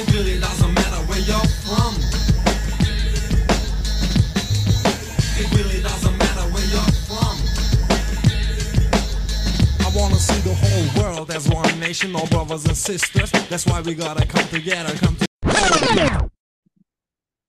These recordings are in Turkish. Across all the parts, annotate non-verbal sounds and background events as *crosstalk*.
It really doesn't matter where you're from. It really doesn't matter where you're from. I wanna see the whole world as one nation, all brothers and sisters. That's why we gotta come together, come together.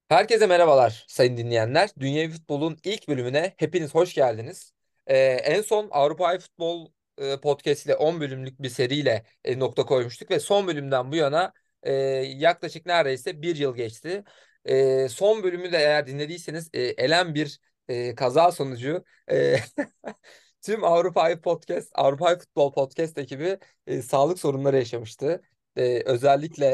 Herkese merhabalar sayın dinleyenler. Dünya Futbol'un ilk bölümüne hepiniz hoş geldiniz. Ee, en son Avrupa Futbol e, Podcast ile 10 bölümlük bir seriyle e, nokta koymuştuk ve son bölümden bu yana e, yaklaşık neredeyse bir yıl geçti. E, son bölümü de eğer dinlediyseniz e, elem bir e, kaza sonucu e, *laughs* tüm Avrupa Podcast, Avrupa Futbol Podcast ekibi e, sağlık sorunları yaşamıştı. E, özellikle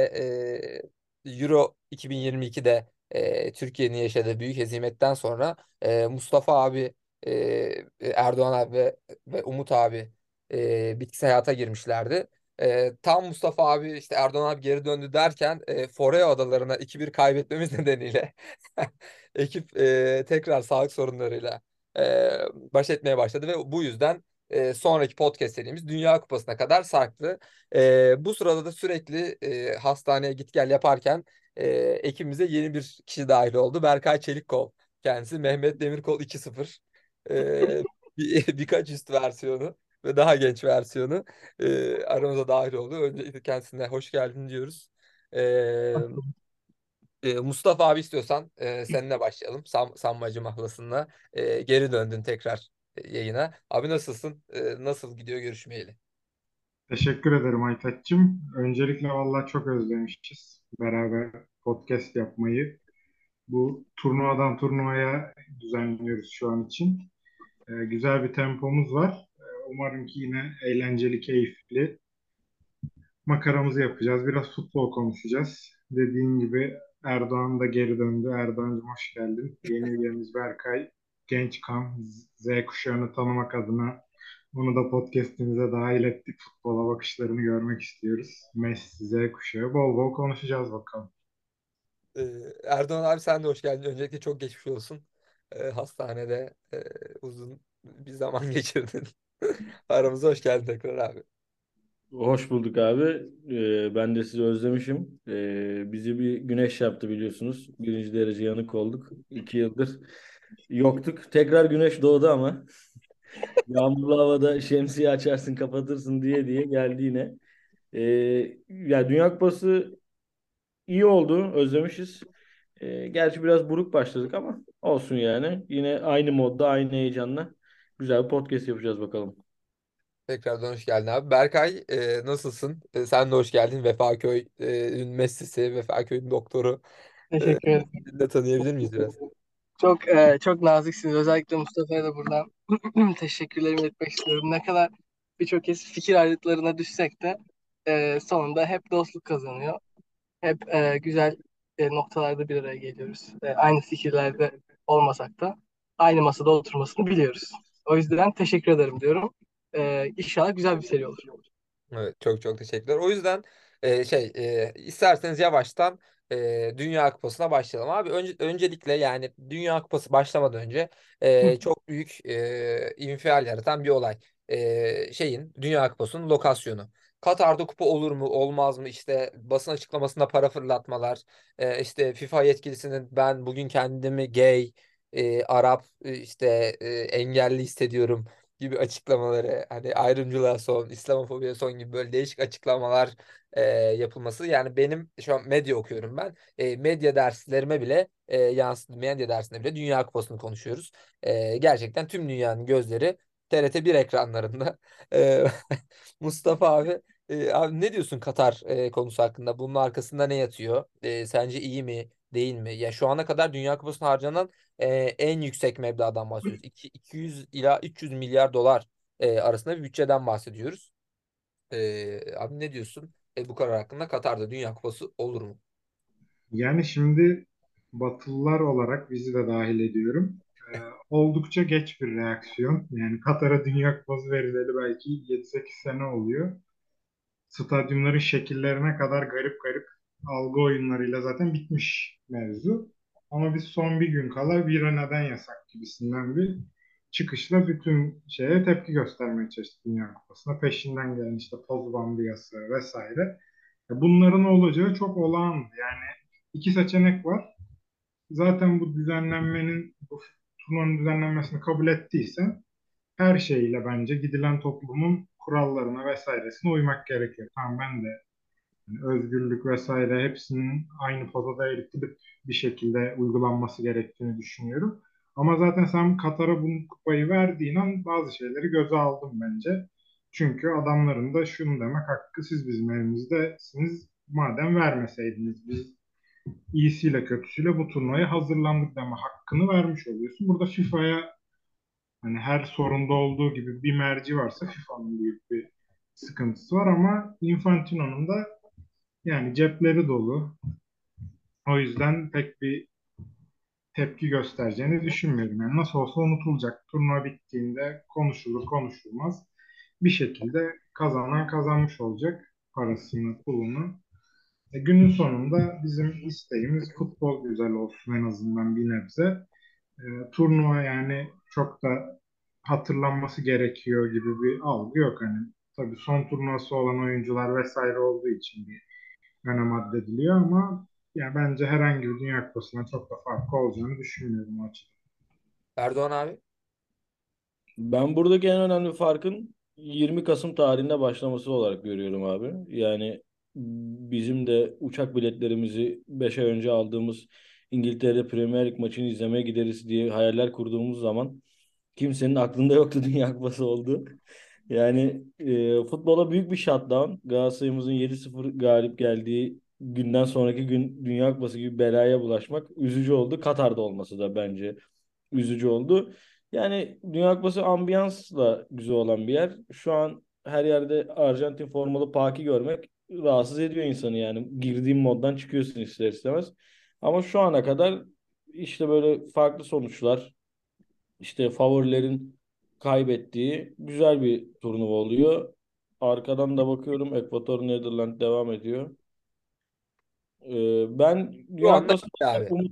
e, Euro 2022'de e, Türkiye'nin yaşadığı büyük hezimetten sonra e, Mustafa abi, e, Erdoğan abi ve, ve Umut abi e, bitkisel hayata girmişlerdi. E, tam Mustafa abi işte Erdoğan abi geri döndü derken e, Forea adalarına 2-1 kaybetmemiz *laughs* nedeniyle *laughs* ekip e, tekrar sağlık sorunlarıyla e, baş etmeye başladı ve bu yüzden e, sonraki podcast serimiz Dünya Kupası'na kadar sarktı. E, bu sırada da sürekli e, hastaneye git gel yaparken e, ekibimize yeni bir kişi dahil oldu. Berkay Çelikkol. Kendisi Mehmet Demirkol 2.0. E, bir, *laughs* birkaç üst versiyonu ve daha genç versiyonu e, aramıza dahil oldu. Öncelikle kendisine hoş geldin diyoruz. E, e, Mustafa abi istiyorsan e, seninle başlayalım. Sam, Sammacı mahlasında e, geri döndün tekrar yayına. Abi nasılsın? E, nasıl gidiyor görüşmeyeli? Teşekkür ederim Aytaç'cığım. Öncelikle vallahi çok özlemişiz beraber podcast yapmayı. Bu turnuvadan turnuvaya düzenliyoruz şu an için. Ee, güzel bir tempomuz var. Umarım ki yine eğlenceli, keyifli makaramızı yapacağız. Biraz futbol konuşacağız. Dediğin gibi Erdoğan da geri döndü. Erdoğan'cığım hoş geldin. Yeni üyemiz Berkay. Genç kan, Z kuşağını tanımak adına onu da podcast'imize dahil ettik. Futbola bakışlarını görmek istiyoruz. Messi, Z kuşağı. Bol bol konuşacağız bakalım. Ee, Erdoğan abi sen de hoş geldin. Öncelikle çok geçmiş olsun. Ee, hastanede e, uzun bir zaman *laughs* geçirdin. *laughs* Aramıza hoş geldin tekrar abi. Hoş bulduk abi. Ee, ben de sizi özlemişim. Ee, bizi bir güneş yaptı biliyorsunuz. Birinci derece yanık olduk. İki yıldır yoktuk. Tekrar güneş doğdu ama. *laughs* Yağmurlu havada şemsiye açarsın kapatırsın diye diye geldi yine. Ee, ya Dünya Kupası iyi oldu. Özlemişiz. Ee, gerçi biraz buruk başladık ama olsun yani. Yine aynı modda aynı heyecanla güzel bir podcast yapacağız bakalım. Tekrardan hoş geldin abi. Berkay e, nasılsın? E, sen de hoş geldin. Vefaköy'ün Messi'si, Vefaköy'ün doktoru. E, Teşekkür ederim. seni de tanıyabilir miyiz biraz? Çok e, çok naziksiniz. Özellikle Mustafa'ya da buradan *clears throat* teşekkürlerimi etmek istiyorum. Ne kadar birçok kez fikir ayrılıklarına düşsek de e, sonunda hep dostluk kazanıyor. Hep e, güzel e, noktalarda bir araya geliyoruz. E, aynı fikirlerde olmasak da aynı masada oturmasını biliyoruz. O yüzden teşekkür ederim diyorum. E, inşallah güzel bir seri olur. Evet, çok çok teşekkürler. O yüzden e, şey e, isterseniz yavaştan e, Dünya Kupası'na başlayalım abi. Önce, öncelikle yani Dünya Kupası başlamadan önce e, çok büyük e, infial yaratan bir olay. E, şeyin Dünya Kupası'nın lokasyonu. Katar'da kupa olur mu olmaz mı işte basın açıklamasında para fırlatmalar e, işte FIFA yetkilisinin ben bugün kendimi gay e, Arap işte e, engelli hissediyorum gibi açıklamaları hani ayrımcılığa son, İslamofobiye son gibi böyle değişik açıklamalar e, yapılması. Yani benim şu an medya okuyorum ben. E, medya derslerime bile e, yansıdı. Medya dersinde bile Dünya Kupası'nı konuşuyoruz. E, gerçekten tüm dünyanın gözleri TRT1 ekranlarında. *laughs* E, *laughs* Mustafa abi, e, abi ne diyorsun Katar e, konusu hakkında? Bunun arkasında ne yatıyor? E, sence iyi mi? Değil mi? Ya şu ana kadar Dünya Kupası'na harcanan e, en yüksek meblağdan bahsediyoruz. İki- 200 ila 300 milyar dolar e, arasında bir bütçeden bahsediyoruz. E, abi ne diyorsun? E, bu karar hakkında Katar'da Dünya Kupası olur mu? Yani şimdi Batılılar olarak bizi de dahil ediyorum. Ee, oldukça geç bir reaksiyon. Yani Katar'a Dünya Kupası verileli belki 7-8 sene oluyor. Stadyumların şekillerine kadar garip garip algı oyunlarıyla zaten bitmiş mevzu. Ama biz son bir gün kala bir neden yasak gibisinden bir çıkışla bütün şeye tepki göstermeye çalıştık Dünya Kupası'na. Peşinden gelen işte toz bandı yasağı vesaire. Bunların olacağı çok olağandı. Yani iki seçenek var. Zaten bu düzenlenmenin, bu turnuvanın düzenlenmesini kabul ettiysen her şeyle bence gidilen toplumun kurallarına vesairesine uymak gerekiyor. Tamam ben de özgürlük vesaire hepsinin aynı potada eritip bir şekilde uygulanması gerektiğini düşünüyorum. Ama zaten sen Katar'a bu kupayı verdiğin an bazı şeyleri göze aldım bence. Çünkü adamların da şunu demek hakkı siz bizim evimizdesiniz. Madem vermeseydiniz biz iyisiyle kötüsüyle bu turnuvaya hazırlandık deme hakkını vermiş oluyorsun. Burada FIFA'ya hani her sorunda olduğu gibi bir merci varsa FIFA'nın büyük bir sıkıntısı var ama Infantino'nun da yani cepleri dolu. O yüzden pek bir tepki göstereceğini düşünmüyorum. Yani nasıl olsa unutulacak. Turnuva bittiğinde konuşulur konuşulmaz. Bir şekilde kazanan kazanmış olacak parasını, pulunu. E, günün sonunda bizim isteğimiz futbol güzel olsun en azından bir nebze. E, turnuva yani çok da hatırlanması gerekiyor gibi bir algı yok. Hani tabii son turnuvası olan oyuncular vesaire olduğu için bir önem addediliyor ama ya bence herhangi bir Dünya Kupası'na çok da farkı olacağını düşünmüyorum açıdan. Erdoğan abi. Ben buradaki en önemli farkın 20 Kasım tarihinde başlaması olarak görüyorum abi. Yani bizim de uçak biletlerimizi 5 ay önce aldığımız İngiltere Premier Lig maçını izlemeye gideriz diye hayaller kurduğumuz zaman kimsenin aklında yoktu *laughs* Dünya Kupası oldu. Yani e, futbola büyük bir shutdown. Galatasaray'ımızın 7-0 galip geldiği günden sonraki gün Dünya Kupası gibi belaya bulaşmak üzücü oldu. Katar'da olması da bence üzücü oldu. Yani Dünya Kupası ambiyansla güzel olan bir yer. Şu an her yerde Arjantin formalı Paki görmek rahatsız ediyor insanı yani. Girdiğin moddan çıkıyorsun ister istemez. Ama şu ana kadar işte böyle farklı sonuçlar, işte favorilerin kaybettiği güzel bir turnuva oluyor. Arkadan da bakıyorum Ekvator Nederland devam ediyor. Ee, ben Şu anda bitti abi. umut...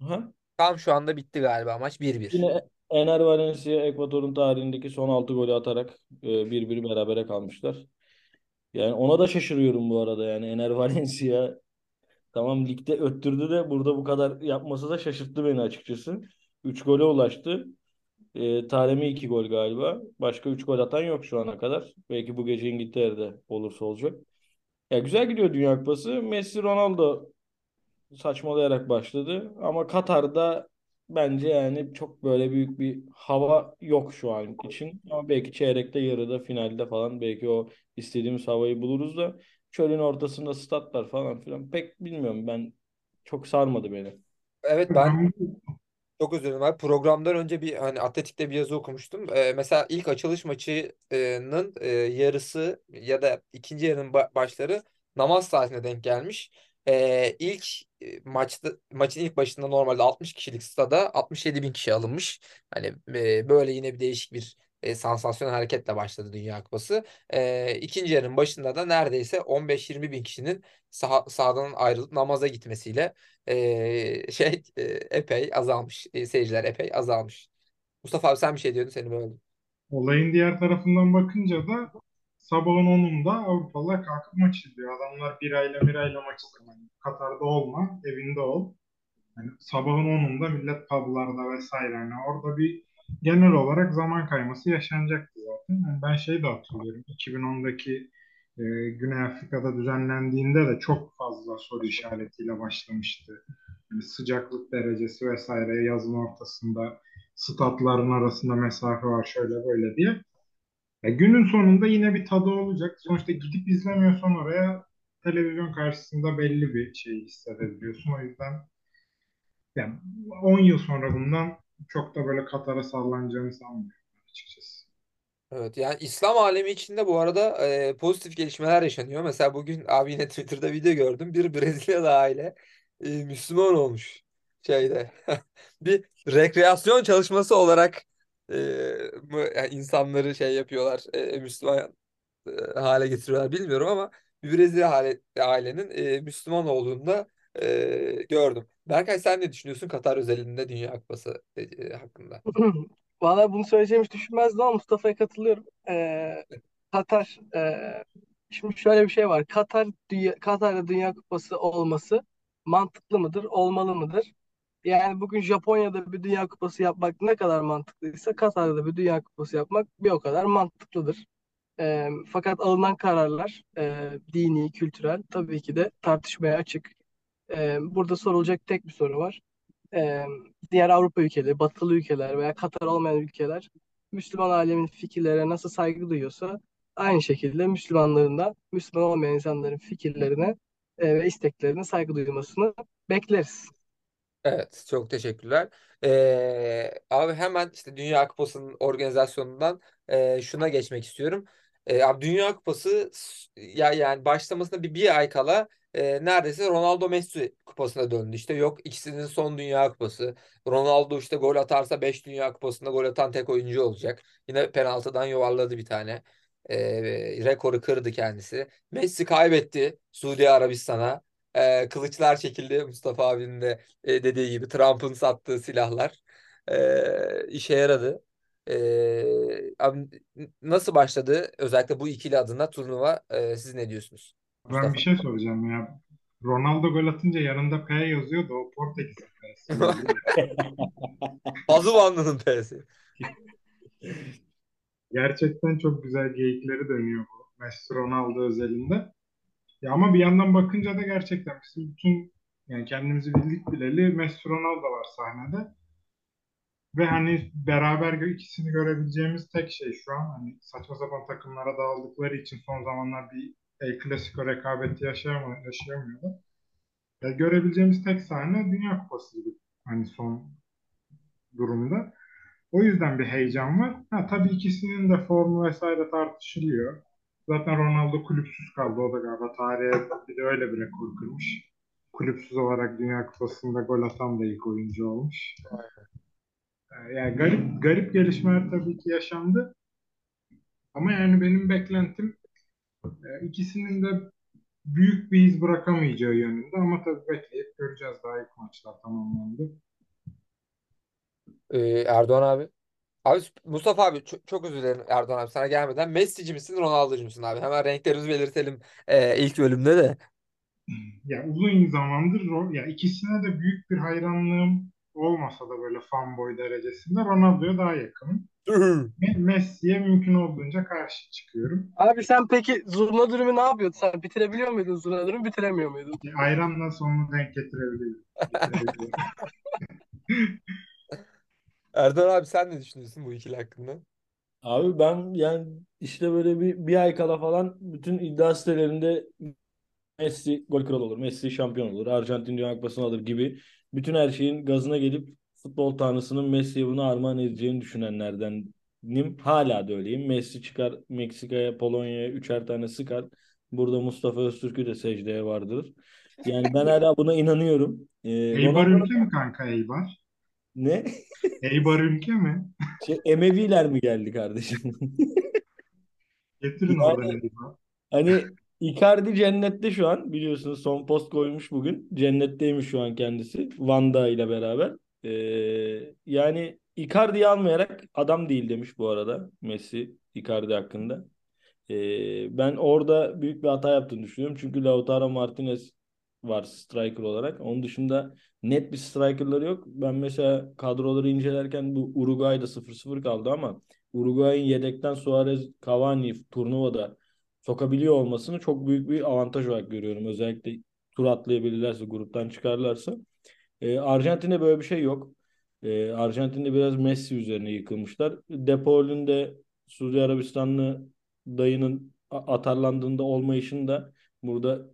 Ha? Tam şu anda bitti galiba maç 1-1. Yine Ener Valencia Ekvator'un tarihindeki son 6 golü atarak e, 1-1 berabere kalmışlar. Yani ona da şaşırıyorum bu arada yani Ener *laughs* Valencia tamam ligde öttürdü de burada bu kadar yapması da şaşırttı beni açıkçası. 3 gole ulaştı. E, Taremi 2 gol galiba. Başka 3 gol atan yok şu ana kadar. Belki bu gece İngiltere'de olursa olacak. Ya güzel gidiyor Dünya Kupası. Messi Ronaldo saçmalayarak başladı. Ama Katar'da bence yani çok böyle büyük bir hava yok şu an için. Ama belki çeyrekte, yarıda, finalde falan belki o istediğimiz havayı buluruz da çölün ortasında statlar falan filan pek bilmiyorum ben çok sarmadı beni. Evet ben Ben *laughs* Çok özür dilerim abi. Programdan önce bir hani Atletik'te bir yazı okumuştum. Ee, mesela ilk açılış maçının e, yarısı ya da ikinci yarının ba- başları namaz saatine denk gelmiş. Ee, ilk e, maçta maçın ilk başında normalde 60 kişilik stada 67 bin kişi alınmış. Hani e, böyle yine bir değişik bir e, sansasyonel hareketle başladı Dünya Kupası. E, ikinci yarının başında da neredeyse 15-20 bin kişinin sah sahadan ayrılıp namaza gitmesiyle e, şey e, epey azalmış. E, seyirciler epey azalmış. Mustafa abi sen bir şey diyordun seni böldüm. olayın diğer tarafından bakınca da sabahın 10'unda Avrupalılar kalkıp maç izliyor. Adamlar bir ayla bir ayla maç izliyor. Yani Katar'da olma, evinde ol. Yani sabahın 10'unda millet publarda vesaire. Yani orada bir genel olarak zaman kayması yaşanacaktı zaten. Yani ben şeyi de hatırlıyorum. 2010'daki e, Güney Afrika'da düzenlendiğinde de çok fazla soru işaretiyle başlamıştı. Yani sıcaklık derecesi vesaire yazın ortasında statların arasında mesafe var şöyle böyle diye. Ya günün sonunda yine bir tadı olacak. Sonuçta gidip izlemiyorsan oraya televizyon karşısında belli bir şey hissedebiliyorsun. O yüzden yani 10 yıl sonra bundan çok da böyle Katar'a sallanacağını sanmıyorum açıkçası. Evet yani İslam alemi içinde bu arada e, pozitif gelişmeler yaşanıyor. Mesela bugün abi yine Twitter'da video gördüm. Bir Brezilyalı aile e, Müslüman olmuş şeyde. *laughs* Bir rekreasyon çalışması olarak e, yani insanları şey yapıyorlar e, Müslüman e, hale getiriyorlar bilmiyorum ama bir Brezilya ailenin e, Müslüman olduğunu da e, gördüm. Berkay sen ne düşünüyorsun Katar özelinde Dünya Kupası e, e, hakkında? *clears throat* Valla bunu söyleyeceğimi hiç düşünmezdim ama Mustafa'ya katılıyorum. Ee, Katar e, Şimdi şöyle bir şey var. Katar dünya, Katar'da Dünya Kupası olması mantıklı mıdır, olmalı mıdır? Yani bugün Japonya'da bir Dünya Kupası yapmak ne kadar mantıklıysa Katar'da bir Dünya Kupası yapmak bir o kadar mantıklıdır. E, fakat alınan kararlar e, dini, kültürel tabii ki de tartışmaya açık. E, burada sorulacak tek bir soru var. E, diğer Avrupa ülkeleri, batılı ülkeler veya Katar olmayan ülkeler Müslüman alemin fikirlere nasıl saygı duyuyorsa aynı şekilde Müslümanların da Müslüman olmayan insanların fikirlerine e, ve isteklerine saygı duymasını bekleriz. Evet, çok teşekkürler. Ee, abi hemen işte Dünya Kupası'nın organizasyonundan e, şuna geçmek istiyorum. Ee, abi Dünya Kupası ya yani başlamasına bir, bir ay kala e, neredeyse Ronaldo Messi kupasına döndü. İşte yok ikisinin son Dünya Kupası. Ronaldo işte gol atarsa 5 Dünya Kupası'nda gol atan tek oyuncu olacak. Yine penaltıdan yuvarladı bir tane. Ee, rekoru kırdı kendisi. Messi kaybetti Suudi Arabistan'a. Ee, kılıçlar çekildi Mustafa abinin de e, dediği gibi Trump'ın sattığı silahlar e, işe yaradı. E, abi, nasıl başladı özellikle bu ikili adına turnuva e, siz ne diyorsunuz Ben bir şey soracağım ya. Ronaldo gol atınca yanında P yazıyordu. O Portekiz'in P'si *laughs* miydi? Azuvanlı'nın P'si. *laughs* Gerçekten çok güzel geyikleri dönüyor bu. Messi Ronaldo özelinde. Ya ama bir yandan bakınca da gerçekten bizim bütün yani kendimizi bildik bileli Messi Ronaldo var sahnede. Ve hani beraber ikisini görebileceğimiz tek şey şu an hani saçma sapan takımlara dağıldıkları için son zamanlar bir El Clasico rekabeti yaşayamıyor, yaşayamıyorlar. Ya görebileceğimiz tek sahne Dünya Kupası gibi hani son durumda. O yüzden bir heyecan var. Ha, tabii ikisinin de formu vesaire tartışılıyor. Zaten Ronaldo kulüpsüz kaldı. O da galiba tarihe bir de öyle bir rekor kırmış. Kulüpsüz olarak Dünya Kupası'nda gol atan da ilk oyuncu olmuş. Ee, Yani garip garip gelişmeler tabii ki yaşandı. Ama yani benim beklentim e, ikisinin de büyük bir iz bırakamayacağı yönünde. Ama tabii bekleyip göreceğiz daha ilk maçlar tamamlandı. E, Erdoğan abi. Abi Mustafa abi çok, çok özür dilerim Erdoğan abi sana gelmeden. Messi'ci misin Ronaldo'cu musun abi? Hemen renklerimizi belirtelim e, ilk bölümde de. *clears throat* Ya uzun zamandır ya ikisine de büyük bir hayranlığım olmasa da böyle fanboy derecesinde Ronaldo'ya daha yakınım. Me- Messi'ye mümkün olduğunca karşı çıkıyorum. Abi sen peki zurna dürümü ne yapıyordun? Sen bitirebiliyor muydun zurna dürümü, bitiremiyor muydun? E, Ayranla sonunu denk getirebilirim. Getirebilirim. *laughs* Erdoğan abi sen ne düşünüyorsun bu ikili hakkında? Abi ben yani işte böyle bir, bir ay kala falan bütün iddia sitelerinde Messi gol kralı olur. Messi şampiyon olur. Arjantin Dünya Kupası'nı alır gibi bütün her şeyin gazına gelip futbol tanrısının Messi'ye bunu armağan edeceğini düşünenlerdenim. Hala da öyleyim. Messi çıkar Meksika'ya, Polonya'ya üçer tane sıkar. Burada Mustafa Öztürk'ü de secdeye vardırır. Yani ben hala buna inanıyorum. Ee, Eybar Ronaldo ülke mi kanka Eybar? ne? Eybar ülke mi? Şey, Emeviler mi geldi kardeşim? Getirin Yani oradan Eybar. Hani Icardi cennette şu an biliyorsunuz son post koymuş bugün. Cennetteymiş şu an kendisi. Vanda ile beraber. Ee, yani Icardi'yi almayarak adam değil demiş bu arada Messi Icardi hakkında. Ee, ben orada büyük bir hata yaptığını düşünüyorum. Çünkü Lautaro Martinez var striker olarak. Onun dışında net bir strikerları yok. Ben mesela kadroları incelerken bu Uruguay'da 0-0 kaldı ama Uruguay'ın yedekten Suarez, Cavani turnuvada sokabiliyor olmasını çok büyük bir avantaj olarak görüyorum. Özellikle tur atlayabilirlerse, gruptan çıkarlarsa. Ee, Arjantin'de böyle bir şey yok. Ee, Arjantin'de biraz Messi üzerine yıkılmışlar. De Paul'ün de Suudi Arabistanlı dayının atarlandığında olmayışını da burada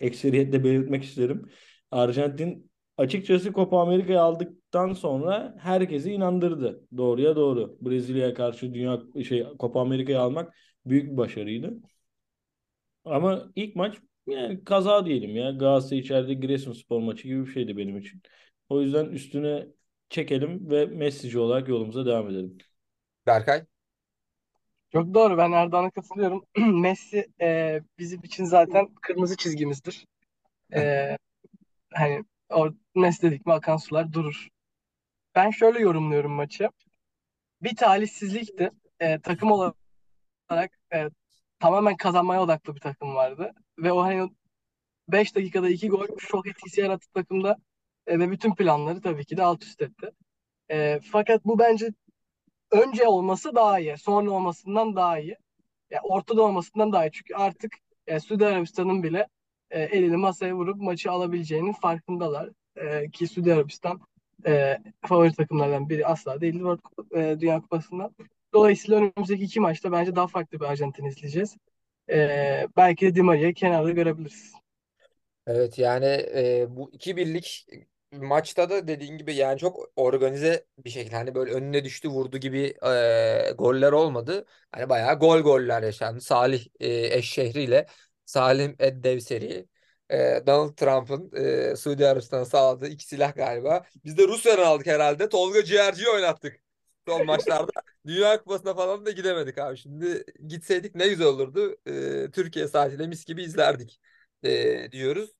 ekseriyetle belirtmek isterim. Arjantin açıkçası Copa Amerika'yı aldıktan sonra herkesi inandırdı. Doğruya doğru. Brezilya'ya karşı dünya şey Copa Amerika'yı almak büyük bir başarıydı. Ama ilk maç yani kaza diyelim ya. Galatasaray içeride Giresunspor maçı gibi bir şeydi benim için. O yüzden üstüne çekelim ve Messi'ci olarak yolumuza devam edelim. Berkay? Çok doğru. Ben Erdoğan'a katılıyorum. *clears throat* Messi e, bizim için zaten kırmızı çizgimizdir. E, *laughs* hani o Messi dedik mi akan sular durur. Ben şöyle yorumluyorum maçı. Bir talihsizlikti. E, takım olarak e, tamamen kazanmaya odaklı bir takım vardı. Ve o hani 5 dakikada 2 gol çok etkisi yarattı takımda. E, ve bütün planları tabii ki de alt üst etti. E, fakat bu bence önce olması daha iyi. Sonra olmasından daha iyi. Yani ortada olmasından daha iyi. Çünkü artık e, Suudi Arabistan'ın bile e, elini masaya vurup maçı alabileceğinin farkındalar. E, ki Suudi Arabistan e, favori takımlardan biri asla değil World e, Dünya Kupası'nda. Dolayısıyla önümüzdeki iki maçta bence daha farklı bir Arjantin izleyeceğiz. E, belki de Di Maria'yı kenarda görebiliriz. Evet yani e, bu iki birlik maçta da dediğin gibi yani çok organize bir şekilde hani böyle önüne düştü vurdu gibi e, goller olmadı. Hani bayağı gol goller yaşandı. Salih e, Eşşehri ile Salim Eddevseri e, Donald Trump'ın e, Suudi Arabistan'a sağladığı iki silah galiba. Biz de Rusya'dan aldık herhalde. Tolga Ciğerci'yi oynattık son maçlarda. *laughs* Dünya Kupası'na falan da gidemedik abi. Şimdi gitseydik ne güzel olurdu. E, Türkiye saatiyle mis gibi izlerdik e, diyoruz.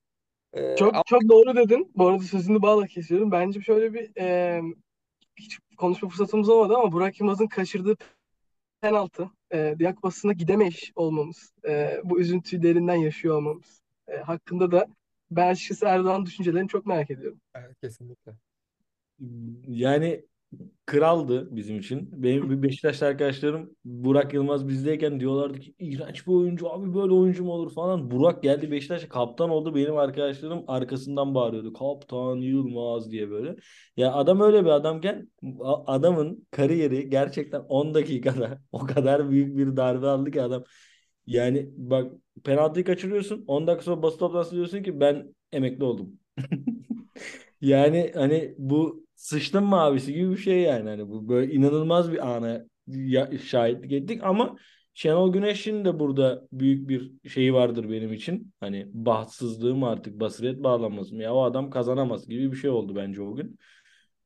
E, Çok ama çok doğru dedin. Bu arada sözünü bağla kesiyorum. Bence şöyle bir e, hiç konuşma fırsatımız olmadı ama Burak Yılmaz'ın kaçırdığı penaltı, e, Dünya Kupası'na gidemeyiş olmamız, e, bu üzüntüyü derinden yaşıyor olmamız e, hakkında da ben açıkçası Erdoğan düşüncelerini çok merak ediyorum. evet, kesinlikle. Yani kraldı bizim için. Benim bir Beşiktaşlı arkadaşlarım Burak Yılmaz bizdeyken diyorlardı ki iğrenç bir oyuncu abi böyle oyuncu mu olur falan. Burak geldi Beşiktaş'a kaptan oldu. Benim arkadaşlarım arkasından bağırıyordu. Kaptan Yılmaz diye böyle. Ya adam öyle bir adamken adamın kariyeri gerçekten 10 dakikada *laughs* o kadar büyük bir darbe aldı ki adam. Yani bak penaltıyı kaçırıyorsun. 10 dakika sonra basın toplantısında diyorsun ki ben emekli oldum. *laughs* Yani hani bu sıçtın mavisi gibi bir şey yani. Hani bu böyle inanılmaz bir ana şahitlik ettik ama Şenol Güneş'in de burada büyük bir şeyi vardır benim için. Hani bahtsızlığım artık basiret bağlanması mı? Ya o adam kazanamaz gibi bir şey oldu bence o gün.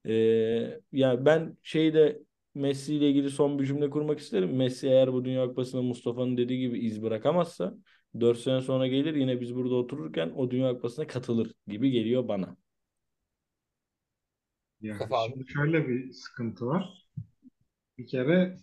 Ee, ya ben şeyde Messi ile ilgili son bir cümle kurmak isterim. Messi eğer bu Dünya Kupası'nda Mustafa'nın dediği gibi iz bırakamazsa 4 sene sonra gelir yine biz burada otururken o Dünya Kupası'na katılır gibi geliyor bana. Yani Mustafa abi. şimdi şöyle bir sıkıntı var. Bir kere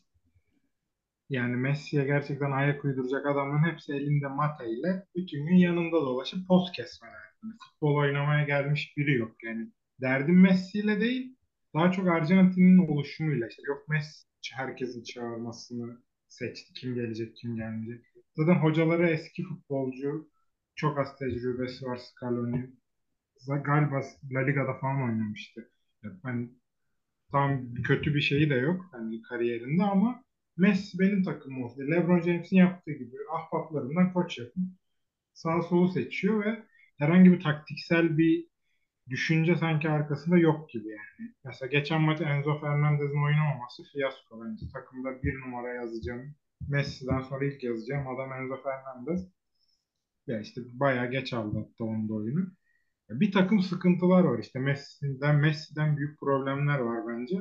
yani Messi'ye gerçekten ayak uyduracak adamların hepsi elinde mateyle bütün gün yanında dolaşıp poz kesmeler. Yani futbol oynamaya gelmiş biri yok. Yani derdim Messi ile değil daha çok Arjantin'in oluşumuyla. İşte yok Messi herkesin çağırmasını seçti. Kim gelecek kim gelmeyecek. Zaten hocaları eski futbolcu. Çok az tecrübesi var Scaloni. Galiba La Liga'da falan oynamıştı. Yani tam kötü bir şeyi de yok hani kariyerinde ama Messi benim takımım oldu. LeBron James'in yaptığı gibi ahbaplarından koç yapın. Sağ solu seçiyor ve herhangi bir taktiksel bir düşünce sanki arkasında yok gibi yani. Mesela geçen maç Enzo Fernandez'in oynamaması fiyasko bence. Takımda bir numara yazacağım. Messi'den sonra ilk yazacağım adam Enzo Fernandez. Ya işte bayağı geç aldı hatta onun oyunu. Bir takım sıkıntılar var işte Messi'den Messi'den büyük problemler var bence.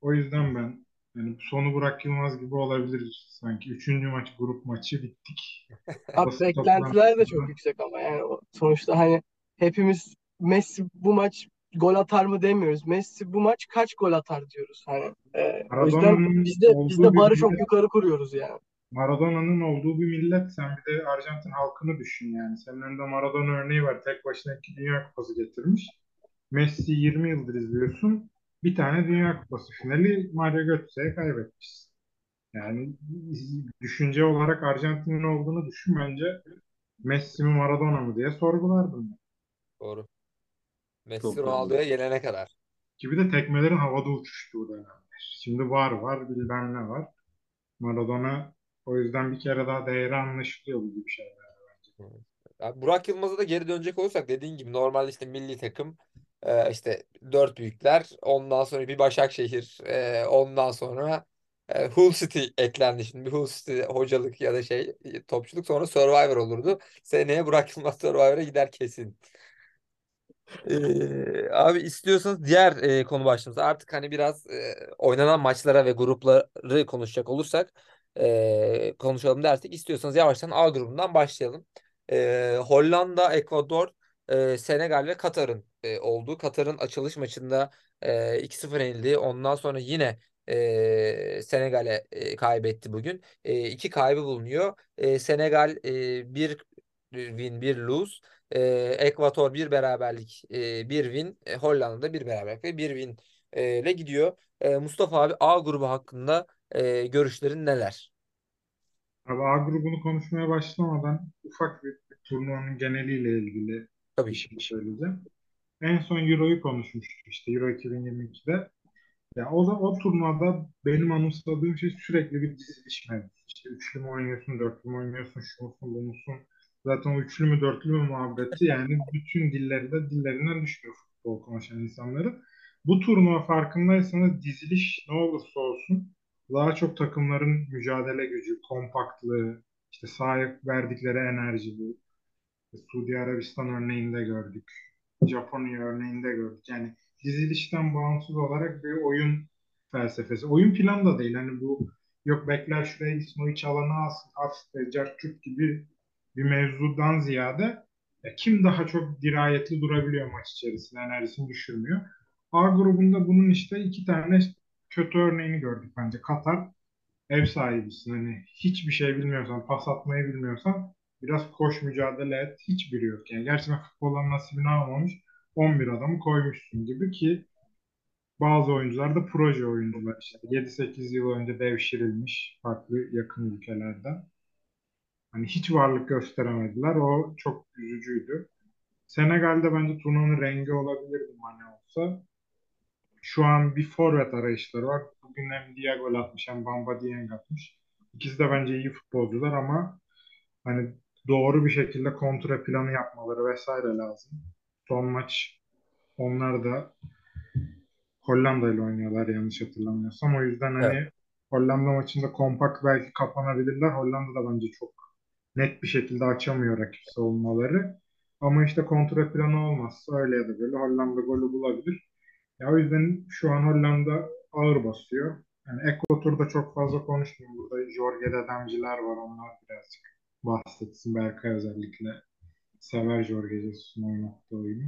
O yüzden ben yani sonu Burak Yılmaz gibi olabilir sanki. Üçüncü maç grup maçı bittik. *laughs* Abi Basın beklentiler de çok yüksek ama yani sonuçta hani hepimiz Messi bu maç gol atar mı demiyoruz. Messi bu maç kaç gol atar diyoruz hani. Ee, o yüzden biz de biz de barı çok yukarı kuruyoruz yani. Maradona'nın olduğu bir millet sen bir de Arjantin halkını düşün yani. Senin önünde Maradona örneği var. Tek başına iki Dünya Kupası getirmiş. Messi 20 yıldır izliyorsun. Bir tane Dünya Kupası finali Mario Götze'ye kaybetmişsin. Yani düşünce olarak Arjantin'in olduğunu düşün bence Messi mi Maradona mı diye sorgulardım. Doğru. Messi Çok. Ronaldo'ya gelene kadar. Gibi de tekmelerin havada uçuştuğu dönemler. Şimdi var var bilmem ne var. Maradona o yüzden bir kere daha değeri anlaşılıyor bu gibi şeyler. Abi Burak Yılmaz'a da geri dönecek olursak dediğin gibi normalde işte milli takım e, işte dört büyükler ondan sonra bir Başakşehir e, ondan sonra e, Hull City eklendi şimdi bir Hull City hocalık ya da şey topçuluk sonra Survivor olurdu. Seneye Burak Yılmaz Survivor'a gider kesin. Ee, abi istiyorsanız diğer e, konu başlığımıza artık hani biraz e, oynanan maçlara ve grupları konuşacak olursak e, konuşalım dersek istiyorsanız yavaştan A grubundan başlayalım. E, Hollanda, Ekvador, e, Senegal ve Katar'ın e, olduğu. Katar'ın açılış maçında e, 2-0 yenildiği ondan sonra yine e, Senegal'e e, kaybetti bugün. E, iki kaybı bulunuyor. E, Senegal e, bir win bir lose. E, Ekvator bir beraberlik e, bir win. E, Hollanda'da bir beraberlik ve bir win ile gidiyor. E, Mustafa abi A grubu hakkında e, görüşlerin neler? Abi A grubunu konuşmaya başlamadan ufak bir, bir turnuvanın geneliyle ilgili Tabii bir şey söyleyeceğim. En son Euro'yu konuşmuştuk işte Euro 2022'de. Ya o da o turnuvada benim anımsadığım şey sürekli bir diziliş mevzusu. İşte üçlü mü oynuyorsun, dörtlü mü oynuyorsun, şu musun, bu musun? Zaten o üçlü mü, dörtlü mü muhabbeti yani bütün dilleri de dillerinden düşmüyor futbol konuşan insanları. Bu turnuva farkındaysanız diziliş ne olursa olsun daha çok takımların mücadele gücü, kompaktlığı, işte sahip verdikleri enerji bu. Suudi Arabistan örneğinde gördük. Japonya örneğinde gördük. Yani dizilişten bağımsız olarak bir oyun felsefesi. Oyun planı da değil. Hani bu yok bekler şuraya iç alanı alsın, alsın, cartçut gibi bir mevzudan ziyade ya kim daha çok dirayetli durabiliyor maç içerisinde, enerjisini düşürmüyor. A grubunda bunun işte iki tane kötü örneğini gördük bence. Katar ev sahibisin. Hani hiçbir şey bilmiyorsan, pas atmayı bilmiyorsan biraz koş mücadele et. Hiçbiri yok. Yani gerçekten futboldan nasibini almamış 11 adamı koymuşsun gibi ki bazı oyuncular da proje oyuncular işte 7-8 yıl önce devşirilmiş farklı yakın ülkelerden. Hani hiç varlık gösteremediler. O çok üzücüydü. Senegal'de bence turnuvanın rengi olabilirdi Mane olsa. Şu an bir forvet arayışları var. Bugün hem Dia gol atmış hem Bamba Dieng atmış. İkisi de bence iyi futbolcular ama hani doğru bir şekilde kontra planı yapmaları vesaire lazım. Son maç onlar da Hollanda ile oynuyorlar yanlış hatırlamıyorsam. O yüzden hani Evet. Hollanda maçında kompakt belki kapanabilirler. Hollanda da bence çok net bir şekilde açamıyor rakip savunmaları. Ama işte kontra planı olmazsa öyle ya da böyle Hollanda golü bulabilir. Ya o yüzden şu an Hollanda ağır basıyor. Yani Ekvator'da çok fazla konuşmuyorum. Burada Jorge Dedemciler var. Onlar birazcık bahsetsin. Berkay özellikle sever Jorge Jesus'un oynattığı oyunu.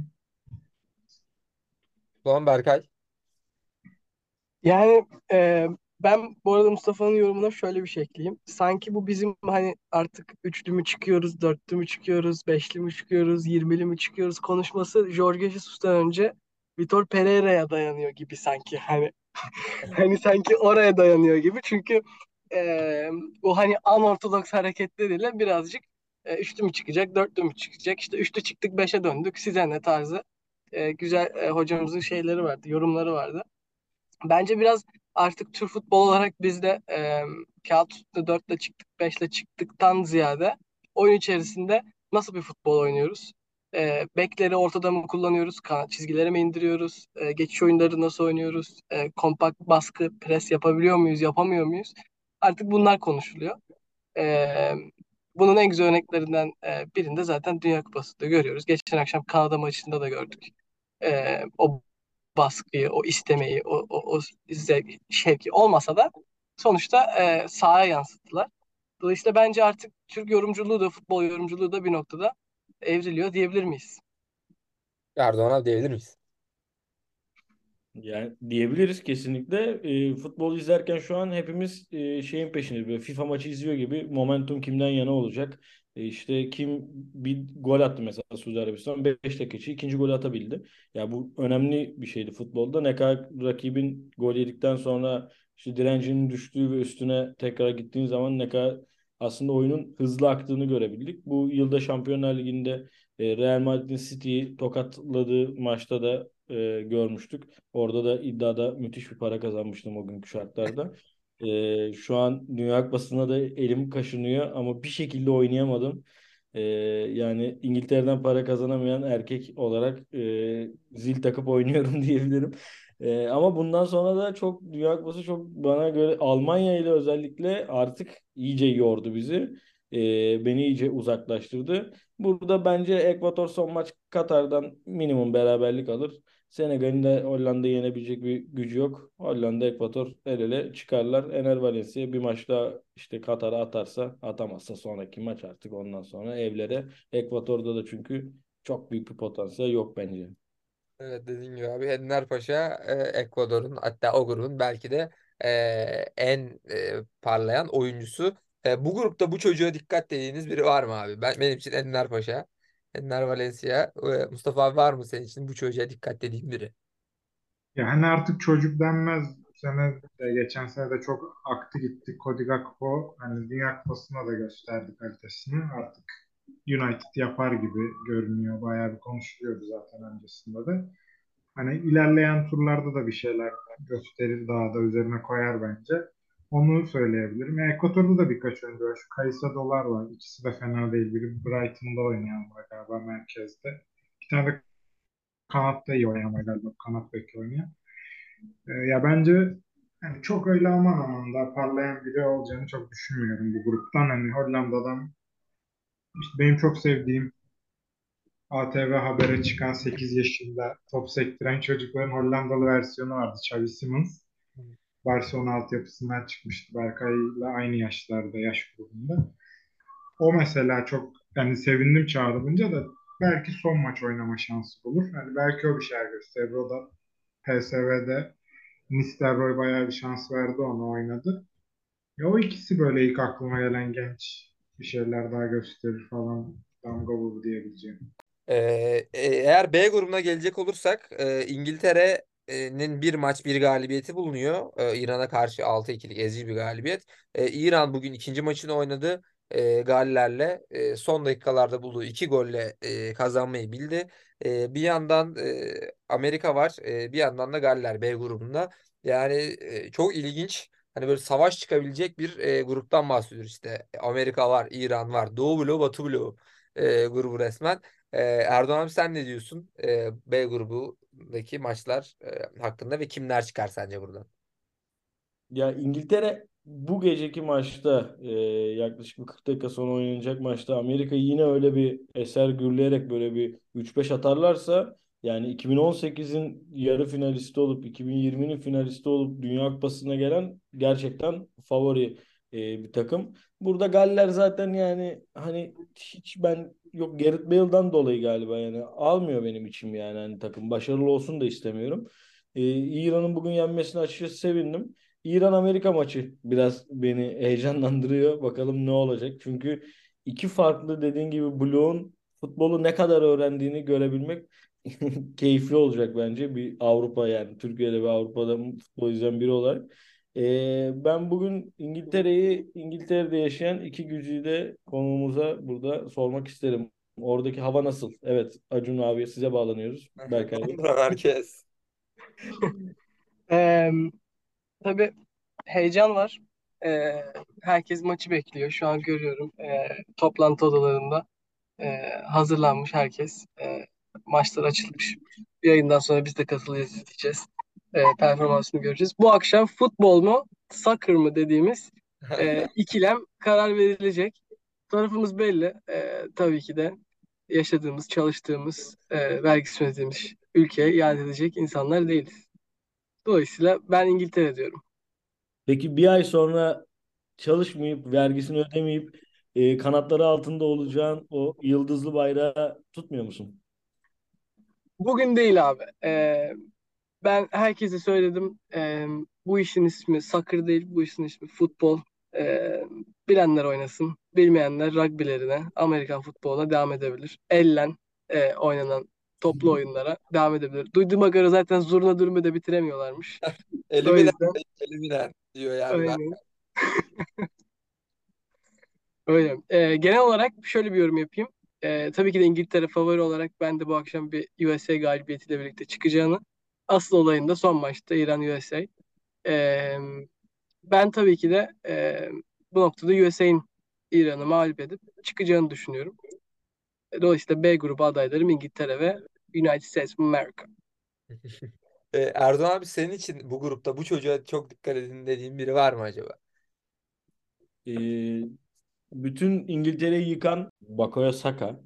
Doğan Berkay. Yani e, ben bu arada Mustafa'nın yorumuna şöyle bir şey ekleyeyim. Sanki bu bizim hani artık üçlü mü çıkıyoruz, dörtlü mü çıkıyoruz, beşli mi çıkıyoruz, yirmili mi çıkıyoruz konuşması Jorge Jesus'tan önce Vitor Pereira'ya dayanıyor gibi sanki. Hani *laughs* hani sanki oraya dayanıyor gibi. Çünkü e, o hani anortodoks hareketleriyle birazcık e, üçlü mü çıkacak, dörtlü mü çıkacak? İşte üçlü çıktık, beşe döndük. Size ne tarzı e, güzel e, hocamızın şeyleri vardı, yorumları vardı. Bence biraz artık Türk futbol olarak biz de e, kağıt üstünde 4 ile çıktık, 5 ile çıktıktan ziyade oyun içerisinde nasıl bir futbol oynuyoruz? E, bekleri ortada mı kullanıyoruz? Kanat çizgileri mi indiriyoruz? E, geçiş oyunları nasıl oynuyoruz? E, kompakt baskı, pres yapabiliyor muyuz, yapamıyor muyuz? Artık bunlar konuşuluyor. E, bunun en güzel örneklerinden e, birinde zaten Dünya Kupası'nda görüyoruz. Geçen akşam Kanada maçında da gördük. E, o baskıyı, o istemeyi, o, o, o zevk, şevki olmasa da sonuçta e, sahaya yansıttılar. Dolayısıyla bence artık Türk yorumculuğu da futbol yorumculuğu da bir noktada evriliyor diyebilir miyiz? Erdoğan abi diyebilir miyiz? Yani diyebiliriz kesinlikle. E, futbol izlerken şu an hepimiz e, şeyin peşindeyiz. Böyle FIFA maçı izliyor gibi momentum kimden yana olacak. E, işte kim bir gol attı mesela Suudi Arabistan 5 dakika içi ikinci golü atabildi. Ya bu önemli bir şeydi futbolda. Ne kadar rakibin gol yedikten sonra işte direncinin düştüğü ve üstüne tekrar gittiğin zaman ne kadar aslında oyunun hızlı aktığını görebildik. Bu yılda Şampiyonlar Ligi'nde e, Real Madrid'in City'yi tokatladığı maçta da e, görmüştük. Orada da iddiada müthiş bir para kazanmıştım o günkü şartlarda. E, şu an Dünya Kupası'na da elim kaşınıyor ama bir şekilde oynayamadım. E, yani İngiltere'den para kazanamayan erkek olarak e, zil takıp oynuyorum *laughs* diyebilirim. E, ama bundan sonra da çok Dünya Kupası çok bana göre Almanya ile özellikle artık iyice yordu bizi. E, beni iyice uzaklaştırdı. Burada bence Ekvator son maç Katar'dan minimum beraberlik alır. Senegal'in de Hollanda'yı yenebilecek bir gücü yok. Hollanda, Ekvator el ele çıkarlar. Ener Valencia bir maçta işte Katar'a atarsa atamazsa sonraki maç artık ondan sonra evlere. Ekvator'da da çünkü çok büyük bir potansiyel yok bence. Evet dediğin gibi abi Enver Paşa Ekvador'un hatta o grubun belki de e, en e, parlayan oyuncusu. E, bu grupta bu çocuğa dikkat dediğiniz biri var mı abi? Ben benim için Enner Paşa, Enner Valencia. E, Mustafa abi var mı senin için bu çocuğa dikkat dediğin biri? Yani artık çocuk denmez. Bu sene de geçen sene de çok aktı gitti. Cody Gakpo hani Dünya Kupası'na da gösterdi kalitesini. Artık United yapar gibi görünüyor. Bayağı bir konuşuluyordu zaten öncesinde de. Hani ilerleyen turlarda da bir şeyler gösterir daha da üzerine koyar bence. Onu söyleyebilirim. Yani Ekvator'da da birkaç oyuncu var. Şu Caicedo'lar var. İkisi de fena değil. Biri Brighton'da oynayan var galiba merkezde. Bir tane de kanatta iyi oynayan var galiba. Kanat beki oynayan. Ee, ya bence yani çok öyle aman aman da parlayan biri olacağını çok düşünmüyorum bu gruptan. Hani Hollanda'dan işte benim çok sevdiğim ATV Haber'e çıkan 8 yaşında top sektiren çocukların Hollandalı versiyonu vardı. Xavi Simons. Barcelona altyapısından çıkmıştı. Berkay'la aynı yaşlarda, yaş grubunda. O mesela çok yani sevindim çağrılınca da belki son maç oynama şansı bulur. Yani belki o bir şeyler gösterir. O da PSV'de Nistelrooy bayağı bir şans verdi ona oynadı. Ya o ikisi böyle ilk aklıma gelen genç bir şeyler daha gösterir falan damga vurdu diyebileceğim. Ee, e- eğer B grubuna gelecek olursak e, İngiltere'nin bir maç bir galibiyeti bulunuyor. E, İran'a karşı 6-2'lik ezici bir galibiyet. İran bugün ikinci maçını oynadı. E, Galler'le son dakikalarda bulduğu iki golle kazanmayı bildi. Bir yandan Amerika var, bir yandan da Galler B grubunda. Yani çok ilginç. Hani böyle savaş çıkabilecek bir e, gruptan bahsediyoruz işte. Amerika var, İran var, Doğu bloğu, Batı bloğu e, grubu resmen. Ee, Erdoğan sen ne diyorsun Ee, B grubundaki maçlar e, hakkında ve kimler çıkar sence buradan? Ya İngiltere bu geceki maçta e, yaklaşık bir 40 dakika sonra oynanacak maçta Amerika yine öyle bir eser gürleyerek böyle bir 3-5 atarlarsa yani 2018'in yarı finalisti olup 2020'nin finalisti olup Dünya Kupası'na gelen gerçekten favori e, bir takım. Burada Galler zaten yani hani hiç ben yok Gareth Bale'dan dolayı galiba yani almıyor benim içim yani hani takım başarılı olsun da istemiyorum. E, İran'ın bugün yenmesine açıkçası sevindim. İran-Amerika maçı biraz beni heyecanlandırıyor. Bakalım ne olacak. Çünkü iki farklı dediğin gibi bloğun futbolu ne kadar öğrendiğini görebilmek *laughs* keyifli olacak bence. Bir Avrupa yani Türkiye'de ve Avrupa'da futbol izleyen biri olarak. Ee, ben bugün İngiltere'yi İngiltere'de yaşayan iki gücüde konuğumuza burada sormak isterim. Oradaki hava nasıl? Evet Acun abi size bağlanıyoruz. Berkay. *laughs* Herkes. *laughs* Ee, tabii heyecan var. Ee, herkes maçı bekliyor. Şu an görüyorum ee, toplantı odalarında ee, hazırlanmış herkes. Ee, maçlar açılmış. Yayından sonra biz de katılacağız, izleyeceğiz. Ee, performansını göreceğiz. Bu akşam futbol mu, soccer mı dediğimiz e, *laughs* ikilem karar verilecek. Tarafımız belli. Ee, tabii ki de yaşadığımız, çalıştığımız, e, vergisi ödediğimiz ülkeye ihanet edecek insanlar değiliz. Dolayısıyla ben İngiltere diyorum. Peki bir ay sonra çalışmayıp vergisini ödemeyip e, kanatları altında olacağın o yıldızlı bayrağı tutmuyor musun? Bugün değil abi. Ee, ben herkese söyledim. Ee, bu işin ismi soccer değil, bu işin ismi futbol. Ee, bilenler oynasın, bilmeyenler rugby'lerine, Amerikan futboluna devam edebilir. Ellen e, oynanan toplu oyunlara devam edebilir. Duyduğuma göre zaten zurna dürümü de bitiremiyorlarmış. *laughs* O Eliminen, yüzden eliminen diyor yani. öyle. *laughs* Öyle. Ee, genel olarak şöyle bir yorum yapayım. Ee, tabii ki de İngiltere favori olarak ben de bu akşam bir USA galibiyetiyle birlikte çıkacağını. Asıl olayında son maçta İran-USA. Ee, ben tabii ki de e, bu noktada USA'in İran'ı mağlup edip çıkacağını düşünüyorum. Dolayısıyla B grubu adaylarım İngiltere ve United States of America. Ee, *laughs* Erdoğan abi senin için bu grupta bu çocuğa çok dikkat edin dediğin biri var mı acaba? E, bütün İngiltere'yi yıkan Bukayo Saka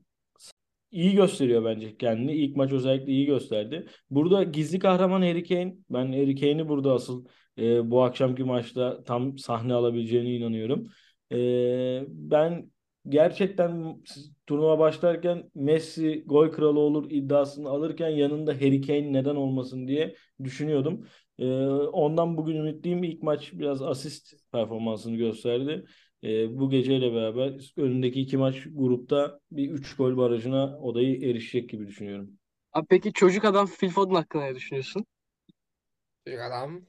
iyi gösteriyor bence kendini. İlk maç özellikle iyi gösterdi. Burada gizli kahraman Harry Kane. Ben Harry Kane'i burada asıl e, bu akşamki maçta tam sahne alabileceğine inanıyorum. E, ben gerçekten turnuva başlarken Messi gol kralı olur iddiasını alırken yanında Harry Kane neden olmasın diye düşünüyordum. Ee, ondan bugün ümitliyim. İlk maç biraz asist performansını gösterdi. Ee, bu geceyle beraber önündeki iki maç grupta bir 3 gol barajına odayı erişecek gibi düşünüyorum. Abi peki çocuk adam Phil Foden hakkında ne düşünüyorsun? Çocuk adam.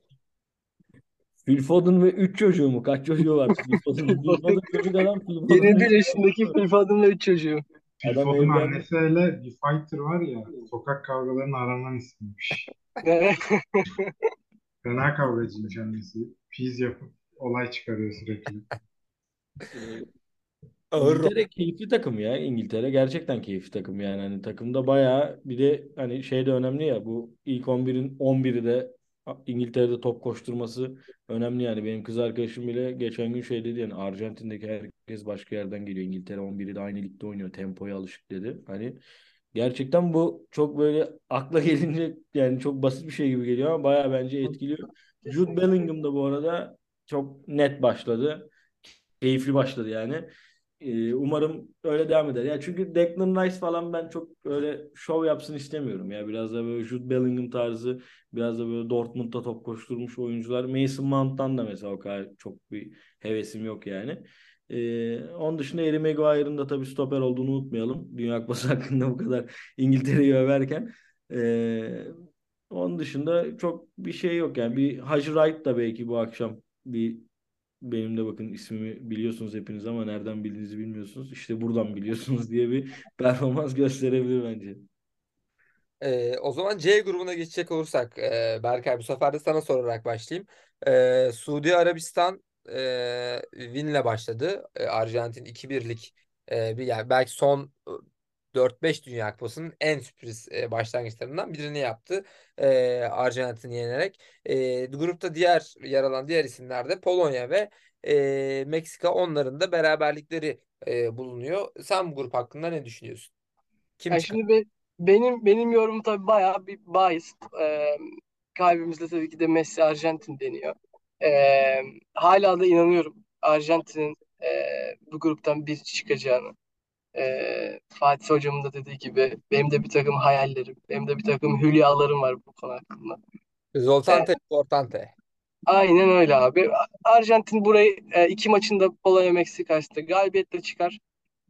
Phil Foden ve 3 çocuğu mu? Kaç çocuğu var Phil *laughs* Foden'ın? Phil Foden çocuk adam. Phil Foden 21 yaşındaki Phil Foden ve 3 çocuğu. Phil Adam Foden'ın evlendi. annesiyle bir fighter var ya sokak kavgalarının aranan ismiymiş. *laughs* Fena kavgacıymış annesi. Piz yapıp olay çıkarıyor sürekli. *laughs* Ağır İngiltere keyifli takım ya. İngiltere gerçekten keyifli takım yani. Hani takımda bayağı bir de hani şey de önemli ya bu ilk 11'in 11'i de İngiltere'de top koşturması önemli yani. Benim kız arkadaşım bile geçen gün şey dedi yani Arjantin'deki herkes başka yerden geliyor. İngiltere 11'i de aynı ligde oynuyor. Tempoya alışık dedi. Hani gerçekten bu çok böyle akla *laughs* gelince yani çok basit bir şey gibi geliyor ama bayağı bence etkiliyor. Jude Bellingham da bu arada çok net başladı. Keyifli başladı yani. Ee, umarım öyle devam eder. Ya çünkü Declan Rice falan ben çok öyle şov yapsın istemiyorum ya. Biraz da böyle Jude Bellingham tarzı, biraz da böyle Dortmund'da top koşturmuş oyuncular. Mason Mount'tan da mesela o kadar çok bir hevesim yok yani. Ee, onun dışında Harry Maguire'ın da tabii stoper olduğunu unutmayalım. Dünya Kupası *laughs* hakkında bu kadar İngiltere'yi överken. Ee, onun dışında çok bir şey yok yani. Bir Hacı Wright da belki bu akşam bir benim de bakın ismimi biliyorsunuz hepiniz ama nereden bildiğinizi bilmiyorsunuz. İşte buradan biliyorsunuz *laughs* diye bir performans gösterebilir bence. Ee, o zaman C grubuna geçecek olursak e, Berkay bu sefer de sana sorarak başlayayım. Ee, Suudi Arabistan e, winle başladı. E, Arjantin 2-1'lik e, bir yani belki son e, 4-5 Dünya Kupası'nın en sürpriz e, başlangıçlarından birini yaptı. E, Arjantin'i yenerek. E, grupta diğer yer alan diğer isimler de Polonya ve e, Meksika onların da beraberlikleri e, bulunuyor. Sen bu grup hakkında ne düşünüyorsun? Kim Yani çıkar? şimdi be- benim benim yorumum tabii bayağı bir biased. Ee, kalbimizde tabii ki de Messi Arjantin deniyor. Ee, hala da inanıyorum Arjantin'in e, bu gruptan bir çıkacağını. Ee, Fatih Hocam'ın da dediği gibi benim de bir takım hayallerim, benim de bir takım hülyalarım var bu konu hakkında. Zoltante Importante. Aynen öyle abi. Arjantin burayı e, iki maçında Polonya Meksika karşısında galibiyetle çıkar.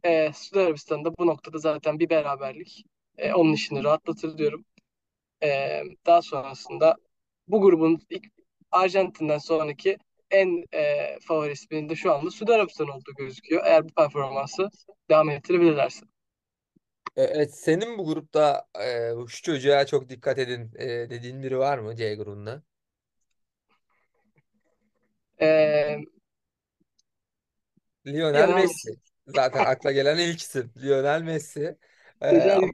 E, Suudi Arabistan'da bu noktada zaten bir beraberlik e, onun işini rahatlatır diyorum. E, daha sonrasında bu grubun ilk Arjantin'den sonraki en e, favori isminin de şu anda Suudi Arabistan olduğu gözüküyor. Eğer bu performansı devam ettirebilirlerse. E, Evet, senin bu grupta e, şu çocuğa çok dikkat edin e, dediğin biri var mı C grubunda? E, Lionel Lionel Messi. Zaten akla gelen ilk isim. Lionel Messi. E, Messi *laughs* ama-.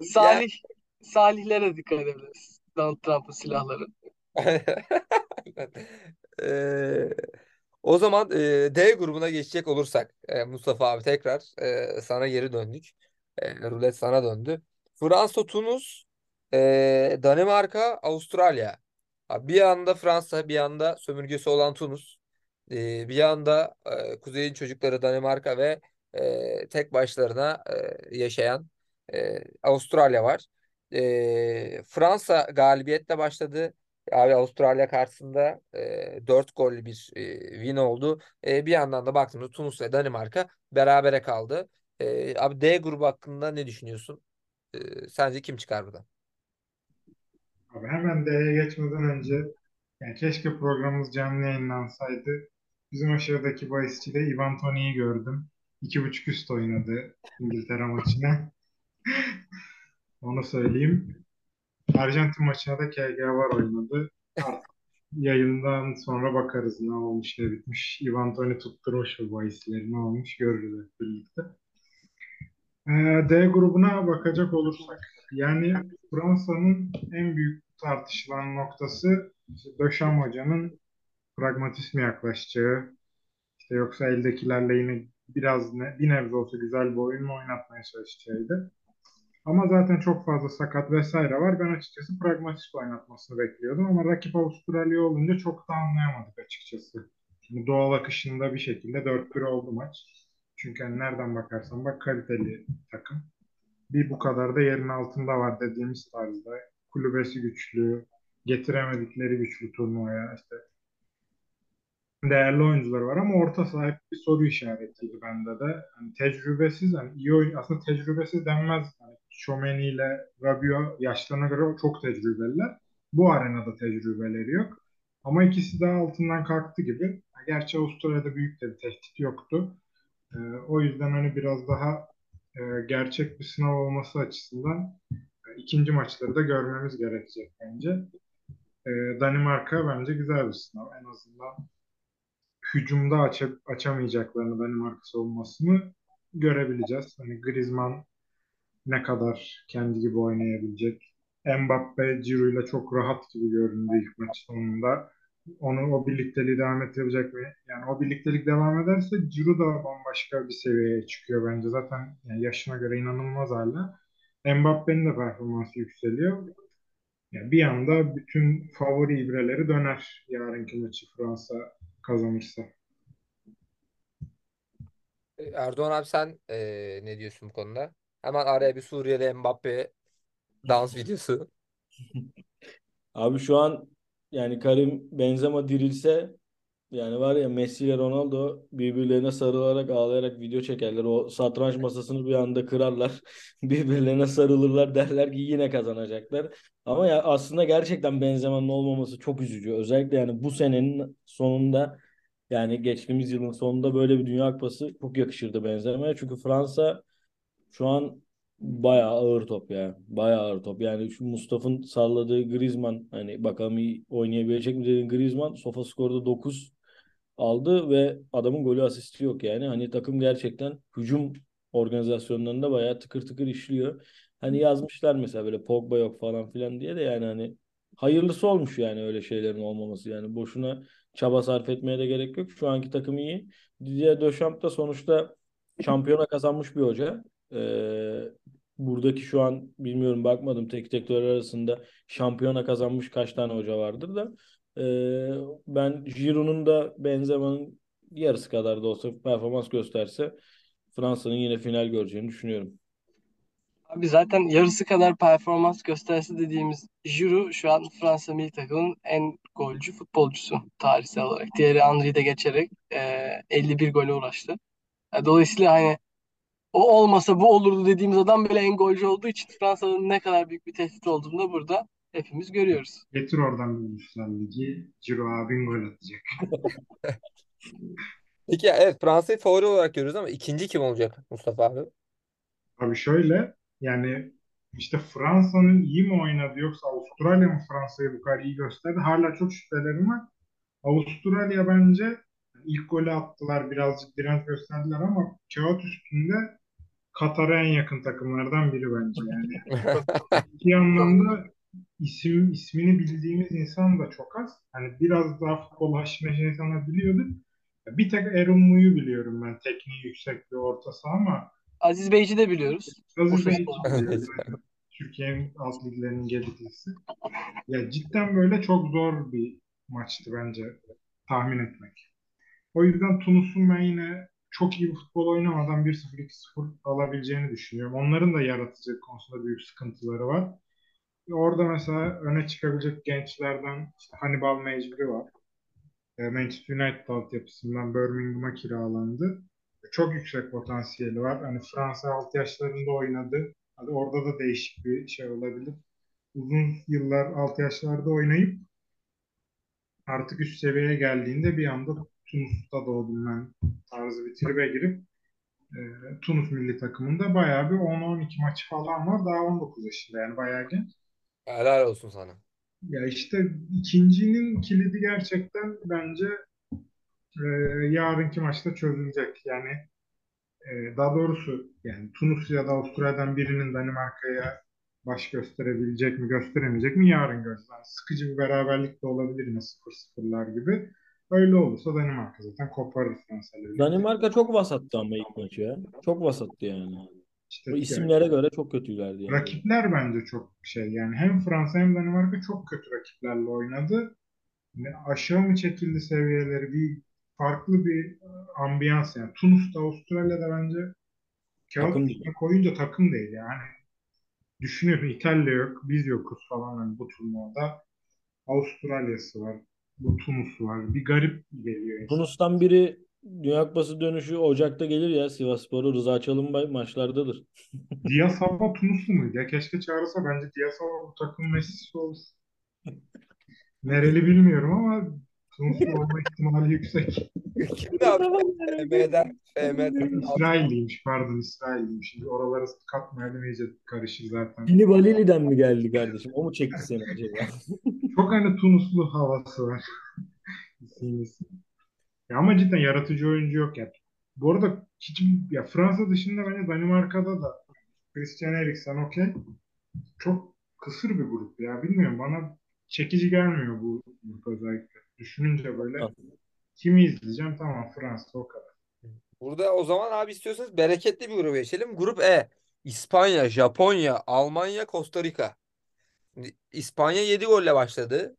Salih, Salihlere dikkat edebiliriz. Donald Trump'ın silahları. *laughs* O zaman eee, D grubuna geçecek olursak eee, Mustafa abi tekrar eee, sana geri döndük. Eee, rulet sana döndü. Fransa, Tunus, eee, Danimarka, Avustralya. Abi Bir yanda Fransa, bir yanda sömürgesi olan Tunus. Eee, bir yanda eee, Kuzey'in çocukları Danimarka ve eee, tek başlarına eee, yaşayan eee, Avustralya var. Eee, Fransa galibiyetle başladı. Abi Avustralya karşısında e, 4 gollü bir e, win oldu. E, bir yandan da baktığımızda Tunus ve Danimarka berabere kaldı. E, abi D grubu hakkında ne düşünüyorsun? E, sence kim çıkar buradan? Abi hemen D'ye geçmeden önce yani keşke programımız canlı yayınlansaydı. Bizim aşağıdaki bahisçide Ivan Toney'i gördüm. İki buçuk üst oynadı İngiltere maçına. *laughs* Onu söyleyeyim. Arjantin maçına da KG var oynadı. Yayından sonra bakarız ne olmuş ne bitmiş. Ivan Toney tutturmuş bu bahisleri ne olmuş görürüz birlikte. Ee, D grubuna bakacak olursak yani Fransa'nın en büyük tartışılan noktası işte Döşam Hoca'nın pragmatist mi yaklaşacağı işte yoksa eldekilerle yine biraz ne, bir nebze olsa güzel bir oyun mu oynatmaya çalışacağıydı. Ama zaten çok fazla sakat vesaire var. Ben açıkçası pragmatist oynatmasını bekliyordum ama rakip Avustralya olunca çok da anlayamadık açıkçası. Şimdi doğal akışında bir şekilde 4-1 oldu maç. Çünkü hani nereden bakarsan bak kaliteli takım. Bir bu kadar da yerin altında var dediğimiz tarzda. Kulübesi güçlü, getiremedikleri güçlü turnuvaya işte değerli oyuncuları var ama orta saha hep bir soru işaretiydi bende de. Hani tecrübesiz, hani iyi oyun, aslında tecrübesiz denmez. Hani Tchouaméni ile Rabiot yaşlarına göre çok tecrübeliler. Bu arenada tecrübeleri yok. Ama ikisi daha altından kalktı gibi. Gerçi Avustralya'da büyük de bir tehdit yoktu. Ee, o yüzden hani biraz daha e, gerçek bir sınav olması açısından e, ikinci maçları da görmemiz gerekecek bence. E, Danimarka bence güzel bir sınav. En azından hücumda aç açamayacaklarını Danimarka savunmasını görebileceğiz. Hani Griezmann ne kadar kendi gibi oynayabilecek. Mbappe Ciro ile çok rahat gibi göründü ilk maç sonunda. Onu o birlikteliği devam ettirebilecek mi? Yani o birliktelik devam ederse Ciro da bambaşka bir seviyeye çıkıyor bence. Zaten yani yaşına göre inanılmaz hala. Mbappe'nin de performansı yükseliyor. Yani bir anda bütün favori ibreleri döner yarınki maçı Fransa kazanırsa. Erdoğan abi sen eee, ne diyorsun bu konuda? Hemen araya bir Suriyeli Mbappe dans videosu. *laughs* Abi şu an yani Karim Benzema dirilse yani var ya Messi ile Ronaldo birbirlerine sarılarak ağlayarak video çekerler. O satranç masasını bir anda kırarlar. *laughs* Birbirlerine sarılırlar derler ki yine kazanacaklar. Ama ya aslında gerçekten Benzema'nın olmaması çok üzücü. Özellikle yani bu senenin sonunda yani geçtiğimiz yılın sonunda böyle bir Dünya Kupası çok yakışırdı Benzema'ya. Çünkü Fransa şu an bayağı ağır top ya. Bayağı ağır top. Yani şu Mustafa'nın salladığı Griezmann hani bakalım iyi oynayabilecek mi dediğin Griezmann Sofascore'da 9 aldı ve adamın golü asisti yok yani. Hani takım gerçekten hücum organizasyonlarında bayağı tıkır tıkır işliyor. Hani yazmışlar mesela böyle Pogba yok falan filan diye de yani hani hayırlısı olmuş yani öyle şeylerin olmaması. Yani boşuna çaba sarf etmeye de gerek yok. Şu anki takım iyi. Didier Deschamps da sonuçta şampiyona kazanmış bir hoca. Ee, buradaki şu an bilmiyorum bakmadım tek direktör arasında şampiyona kazanmış kaç tane hoca vardır da ee, ben Giroud'un da Benzema'nın yarısı kadar da olsa performans gösterse Fransa'nın yine final göreceğini düşünüyorum. Abi zaten yarısı kadar performans gösterse dediğimiz Giroud şu an Fransa milli takımının en golcü futbolcusu tarihsel olarak. Diğeri Henry'i geçerek e, 51 gole ulaştı. E, Dolayısıyla hani o olmasa bu olurdu dediğimiz adam bile en golcü olduğu için Fransa'nın ne kadar büyük bir tehdit olduğunu da burada hepimiz görüyoruz. Getir oradan bir Uluslar Ligi. Ciro abin gol atacak. *laughs* Peki evet Fransa'yı favori olarak görüyoruz ama ikinci kim olacak Mustafa abi? Abi şöyle yani işte Fransa'nın iyi mi oynadı yoksa Avustralya mı Fransa'yı bu kadar iyi gösterdi? Hala çok şüphelerim var. Avustralya bence ilk golü attılar birazcık direnç gösterdiler ama kağıt üstünde Katar'a en yakın takımlardan biri bence yani. *laughs* İki anlamda isim ismini bildiğimiz insan da çok az. Hani biraz daha futbol haşır neşir insanlar biliyordu. Bir tek Erun Mu'yu biliyorum ben. Tekniği yüksek bir orta saha ama Aziz Beyci de biliyoruz. Aziz O Bey futbol. biliyoruz zaten. Türkiye'nin alt liglerinin gediklisi. Ya cidden böyle çok zor bir maçtı bence tahmin etmek. O yüzden Tunus'un ben yine çok iyi bir futbol oynamadan 1-0 2-0 alabileceğini düşünüyorum. Onların da yaratıcı konusunda büyük sıkıntıları var. Orada mesela öne çıkabilecek gençlerden işte Hannibal Mecburi var. E, Manchester United altyapısından Birmingham'a kiralandı. Çok yüksek potansiyeli var. Hani Fransa alt yaşlarında oynadı. Hadi orada da değişik bir şey olabilir. Uzun yıllar alt yaşlarda oynayıp artık üst seviyeye geldiğinde bir anda Tunus'ta doğdum ben tarzı bir tribe girip e, Tunus milli takımında bayağı bir 10-12 maçı falan var. Daha 19 yaşında yani bayağı genç. Helal olsun sana. Ya işte ikincinin kilidi gerçekten bence e, yarınki maçta çözülecek. Yani e, daha doğrusu yani Tunus ya da Avustralya'dan birinin Danimarka'ya baş gösterebilecek mi gösteremeyecek mi yarın. Yani sıkıcı bir beraberlik de olabilir yine 0-0'lar gibi. Öyle olursa Danimarka zaten koparır Fransa'yla. Danimarka çok vasattı ama ilk maçı ya. Çok vasattı yani. İşte O yani isimlere göre çok kötülerdi yani. rakipler bence çok şey yani hem Fransa hem Danimarka çok kötü rakiplerle oynadı. Ne aşağı mı çekildi seviyeleri bir farklı bir ambiyans yani. Tunus'ta, Avustralya'da bence kağıt Takım üstüne koyunca takım değil yani. Düşünüyorum İtalya yok, biz yokuz falan hani bu turnuvada. Avustralya'sı var, bu Tunus var. Bir garip geliyor insan. Tunus'tan biri Dünya Kupası dönüşü Ocak'ta gelir ya Sivasspor'u Rıza Çalınbay maçlardadır. *laughs* Diyasava Tunuslu muydu ya? Keşke çağırsa bence Diyasava bu takım Messi'si olur. Nereli bilmiyorum ama Tunuslu olma ihtimali yüksek. Kimdi abi? FM'den, FM'den. İsrailliymiş pardon İsrailliymiş. Şimdi oraları katmayalım iyice karışır zaten. Bini Balili'den mi geldi kardeşim? O mu çekti seni acaba? Çok hani Tunuslu havası var. Ya ama cidden yaratıcı oyuncu yok ya. Bu arada hiç ya Fransa dışında bence Danimarka'da da Christian Eriksen okey. Çok kısır bir grup ya. Bilmiyorum bana çekici gelmiyor bu grup özellikle. Düşününce böyle kimi izleyeceğim tamam Fransa o kadar. Burada o zaman abi istiyorsanız bereketli bir gruba geçelim. Grup E. İspanya, Japonya, Almanya, Costa Rica. İspanya 7 golle başladı.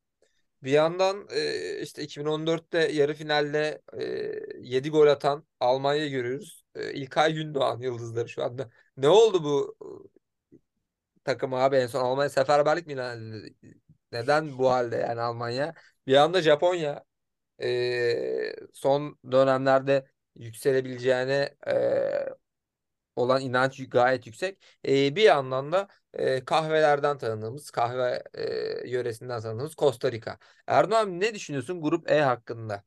Bir yandan e, işte 2014'te yarı finalde e, 7 gol atan Almanya'yı görüyoruz. E, İlkay Gündoğan yıldızları şu anda. Ne oldu bu e, takım abi en son Almanya seferberlik mi ilan edildi? Neden bu halde yani Almanya? Bir yanda Japonya e, son dönemlerde yükselebileceğine e, olan inanç gayet yüksek. E, bir yandan da e, kahvelerden tanıdığımız, kahve e, yöresinden tanıdığımız Costa Rica. Erdoğan ne düşünüyorsun Grup E hakkında?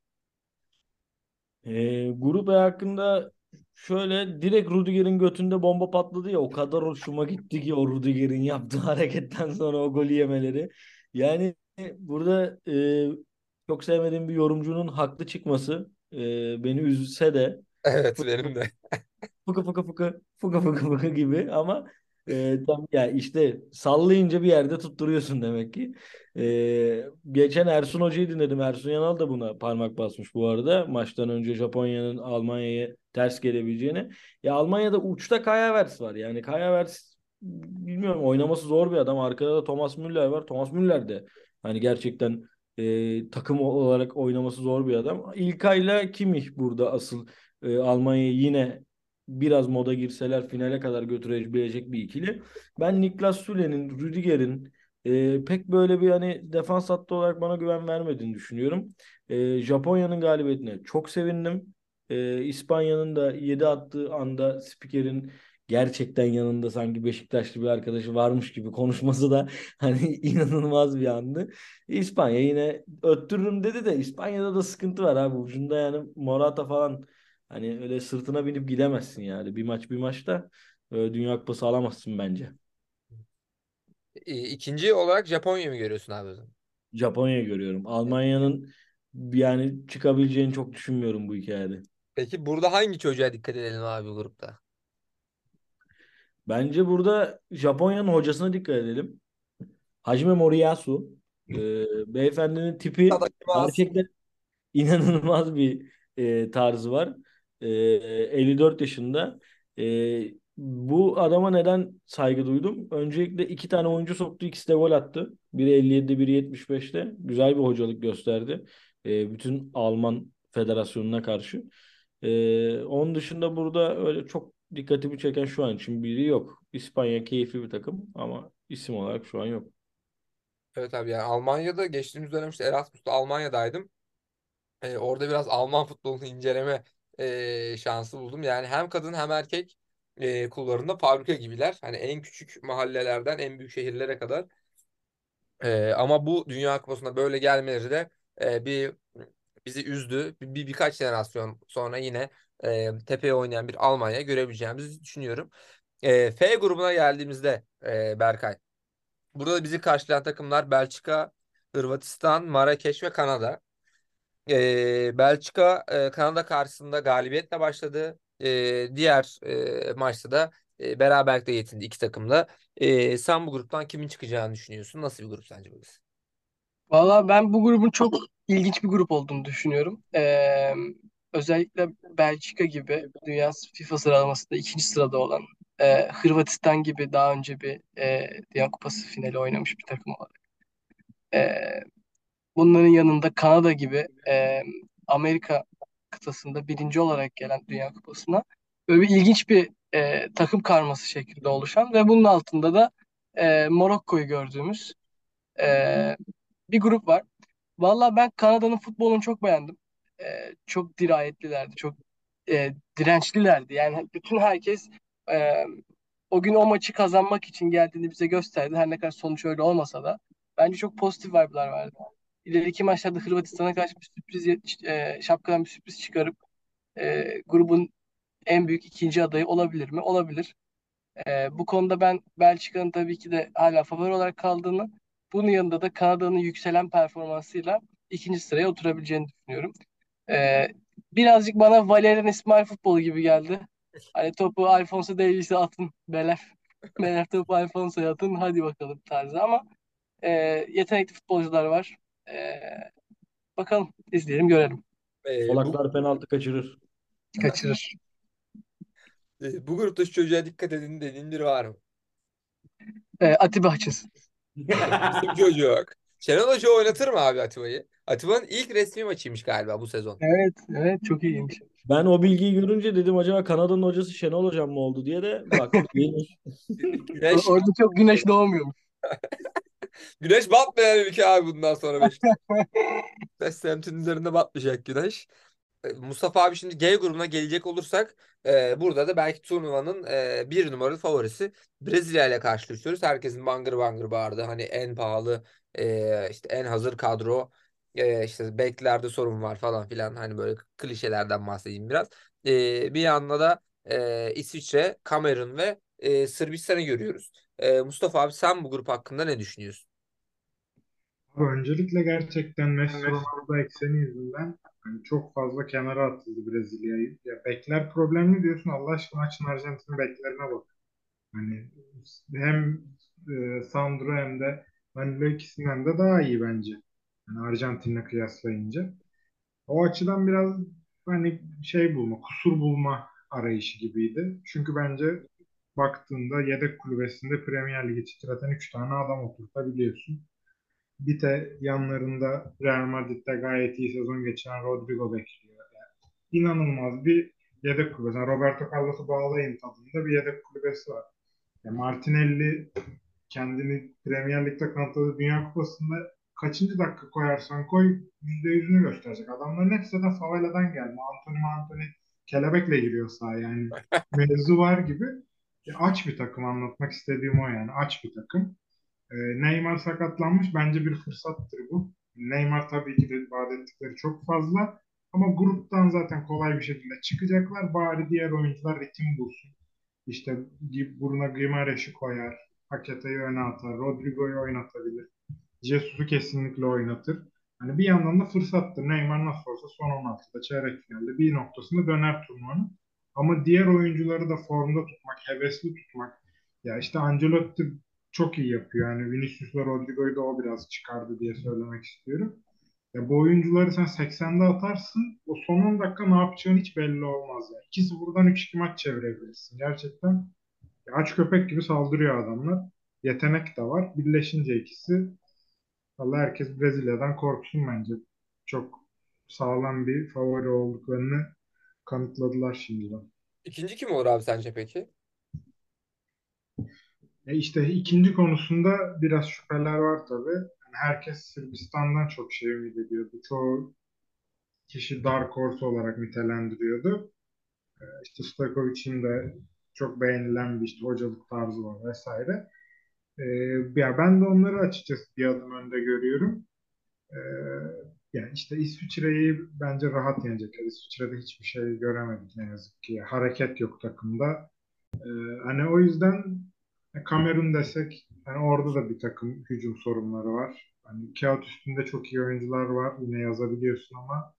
Ee, grup E hakkında şöyle direkt Rudiger'in götünde bomba patladı ya o kadar hoşuma gitti ki o Rudiger'in yaptığı *laughs* hareketten sonra o golü yemeleri. Yani burada e, çok sevmediğim bir yorumcunun haklı çıkması e, beni üzse de Evet benim de. *laughs* fıkı fıkı fıkı fıkı fıkı fıkı gibi ama e, tam ya işte sallayınca bir yerde tutturuyorsun demek ki. E, geçen Ersun Hoca'yı dinledim. Ersun Yanal da buna parmak basmış bu arada. Maçtan önce Japonya'nın Almanya'ya ters gelebileceğini. Ya Almanya'da uçta Kai Havertz var. Yani Kai Havertz bilmiyorum oynaması zor bir adam. Arkada da Thomas Müller var. Thomas Müller de hani gerçekten e, takım olarak oynaması zor bir adam. İlkay'la Kimmich burada asıl e, Almanya'yı yine biraz moda girseler finale kadar götürebilecek bir ikili. Ben Niklas Süle'nin, Rüdiger'in e, pek böyle bir hani defans hattı olarak bana güven vermediğini düşünüyorum. E, Japonya'nın galibiyetine çok sevindim. E, İspanya'nın da 7 attığı anda spikerin gerçekten yanında sanki Beşiktaşlı bir arkadaşı varmış gibi konuşması da *laughs* hani inanılmaz bir andı. İspanya yine öttürürüm dedi de İspanya'da da sıkıntı var abi. Ucunda yani Morata falan Hani öyle sırtına binip gidemezsin yani. Bir maç bir maçta e, Dünya Kupası alamazsın bence. E, İkinci olarak Japonya mı görüyorsun abi o zaman? Japonya görüyorum. Almanya'nın yani çıkabileceğini çok düşünmüyorum bu hikayede. Peki burada hangi çocuğa dikkat edelim abi grupta? Bence burada Japonya'nın hocasına dikkat edelim. Hajime Moriyasu. E, beyefendinin tipi gerçekten inanılmaz bir e, tarzı var. E, 54 yaşında. E, bu adama neden saygı duydum? Öncelikle iki tane oyuncu soktu. ikisi de gol attı. Biri 57'de biri 75'te. Güzel bir hocalık gösterdi. E, bütün Alman federasyonuna karşı. E, onun dışında burada öyle çok dikkatimi çeken şu an için biri yok. İspanya keyifli bir takım ama isim olarak şu an yok. Evet abi yani Almanya'da geçtiğimiz dönem işte Erasmus'ta Almanya'daydım. Ee, orada biraz Alman futbolunu inceleme e, şansı buldum. Yani hem kadın hem erkek e, kullarında fabrika gibiler. Hani en küçük mahallelerden en büyük şehirlere kadar. E, ama bu Dünya Kupası'na böyle gelmeleri de e, bir bizi üzdü. Bir, bir- birkaç jenerasyon sonra yine e, tepeye oynayan bir Almanya görebileceğimizi düşünüyorum. E, F grubuna geldiğimizde e, Berkay. Burada bizi karşılayan takımlar Belçika, Hırvatistan, Marrakeş ve Kanada. Ee, Belçika e, Kanada karşısında galibiyetle başladı. Ee, diğer e, maçta da e, beraberlikle yetindi iki takımda. Ee, sen bu gruptan kimin çıkacağını düşünüyorsun? Nasıl bir grup sence burası? Valla ben bu grubun çok ilginç bir grup olduğunu düşünüyorum. Ee, özellikle Belçika gibi dünya FIFA sıralamasında ikinci sırada olan e, Hırvatistan gibi daha önce bir e, Dünya Kupası finali oynamış bir takım olarak. E, bunların yanında Kanada gibi e, Amerika kıtasında birinci olarak gelen Dünya Kupası'na böyle bir ilginç bir e, takım karması şekilde oluşan ve bunun altında da e, Morokko'yu gördüğümüz e, bir grup var. Valla ben Kanada'nın futbolunu çok beğendim. E, çok dirayetlilerdi, çok e, dirençlilerdi. Yani bütün herkes e, o gün o maçı kazanmak için geldiğini bize gösterdi. Her ne kadar sonuç öyle olmasa da. Bence çok pozitif vibe'lar verdi. İleriki maçlarda Hırvatistan'a karşı bir sürpriz e, şapkadan bir sürpriz çıkarıp e, grubun en büyük ikinci adayı olabilir mi? Olabilir. E, bu konuda ben Belçika'nın tabii ki de hala favori olarak kaldığını, bunun yanında da Kanada'nın yükselen performansıyla ikinci sıraya oturabileceğini düşünüyorum. E, birazcık bana Valerian İsmail futbolu gibi geldi. Hani topu Alfonso Davies'e atın Beler. Beler topu Alfonso'ya atın hadi bakalım tarzı ama e, yetenekli futbolcular var. E, bakalım izleyelim görelim. E, bu, Polaklar penaltı kaçırır. Kaçırır. e, bu grupta şu çocuğa dikkat edin dediğin biri var mı? E, Atiba Hutchins. *laughs* Bizim çocuk. Şenol Hoca oynatır mı abi Atiba'yı? Atiba'nın ilk resmi maçıymış galiba bu sezon. Evet, evet çok iyiymiş. Ben o bilgiyi görünce dedim acaba Kanada'nın hocası Şenol Hocam mı oldu diye de *laughs* değilmiş. Güneş, Orada çok güneş doğmuyormuş. *laughs* güneş batmayan ülke abi bundan sonra Beşiktaş. *laughs* Beş semtin üzerinde batmayacak güneş. E, Mustafa abi şimdi G grubuna gelecek olursak e, burada da belki turnuvanın e, bir numaralı favorisi Brezilya ile karşılaşıyoruz. Herkesin bangır bangır bağırdı. Hani en pahalı e, işte en hazır kadro e, işte beklerde sorun var falan filan hani böyle klişelerden bahsedeyim biraz. E, bir yanda da e, İsviçre, Kamerun ve e, Sırbistan'ı görüyoruz. E, Mustafa abi sen bu grup hakkında ne düşünüyorsun? Abi öncelikle gerçekten Messi Ronaldo ekseni yüzünden hani çok fazla kenara atıldı Brezilya'yı. Ya bekler problemli diyorsun Allah aşkına açın Arjantin beklerine bak. Hani hem e, Sandro hem de Danilo ikisinden de daha iyi bence. Yani Arjantin'le kıyaslayınca. O açıdan biraz hani şey bulma, kusur bulma arayışı gibiydi. Çünkü bence baktığında yedek kulübesinde Premier Ligi titreten 3 tane adam oturtabiliyorsun. Bir de yanlarında Real Madrid'de gayet iyi sezon geçiren Rodrigo bekliyor. Yani inanılmaz bir yedek kulübesi. Yani Roberto Carlos'u bağlayın tadında bir yedek kulübesi var. Yani Martinelli kendini Premier Lig'de kanıtladı Dünya Kupası'nda kaçıncı dakika koyarsan koy %100'ünü gösterecek. Adamların hepsi de faveladan gelme. Anthony Anthony kelebekle giriyor sahaya yani. *laughs* Mevzu var gibi. Ya aç bir takım anlatmak istediğim o yani. Aç bir takım. Ee, Neymar sakatlanmış. Bence bir fırsattır bu. Neymar tabii ki de vaat ettikleri çok fazla. Ama gruptan zaten kolay bir şekilde çıkacaklar. Bari diğer oyuncular ritim bulsun. İşte Bruno Guimaraes'i koyar. Paqueta'yı öne atar. Rodrigo'yu oynatabilir. Jesus'u kesinlikle oynatır. Hani bir yandan da fırsattır. Neymar nasıl olsa son 16'da çeyrek finalde bir noktasında döner turnuvanın. Ama diğer oyuncuları da formda tutmak, hevesli tutmak. Ya işte Ancelotti çok iyi yapıyor. Yani Vinicius'la Rodrigo'yu da o biraz çıkardı diye söylemek istiyorum. Ya bu oyuncuları sen 80'de atarsın. O son 10 dakika ne yapacağın hiç belli olmaz. Yani. 2-0'dan 3-2 maç çevirebilirsin. Gerçekten aç köpek gibi saldırıyor adamlar. Yetenek de var. Birleşince ikisi Valla herkes Brezilya'dan korksun bence. Çok sağlam bir favori olduklarını kanıtladılar şimdiden. İkinci kim olur abi sence peki? E işte ikinci konusunda biraz şüpheler var tabii. Yani herkes Sırbistan'dan çok şey ümit ediyordu. Çoğu kişi Dark Horse olarak nitelendiriyordu. E işte Stojkovic'in de çok beğenilen bir işte hocalık tarzı var vesaire. E, ya ben de onları açıkçası bir adım önde görüyorum. E, yani işte İsviçre'yi bence rahat yenecekler. İsviçre'de hiçbir şey göremedik ne yazık ki. Hareket yok takımda. E, hani o yüzden Kamerun desek yani orada da bir takım hücum sorunları var. Hani kağıt üstünde çok iyi oyuncular var. Yine yazabiliyorsun ama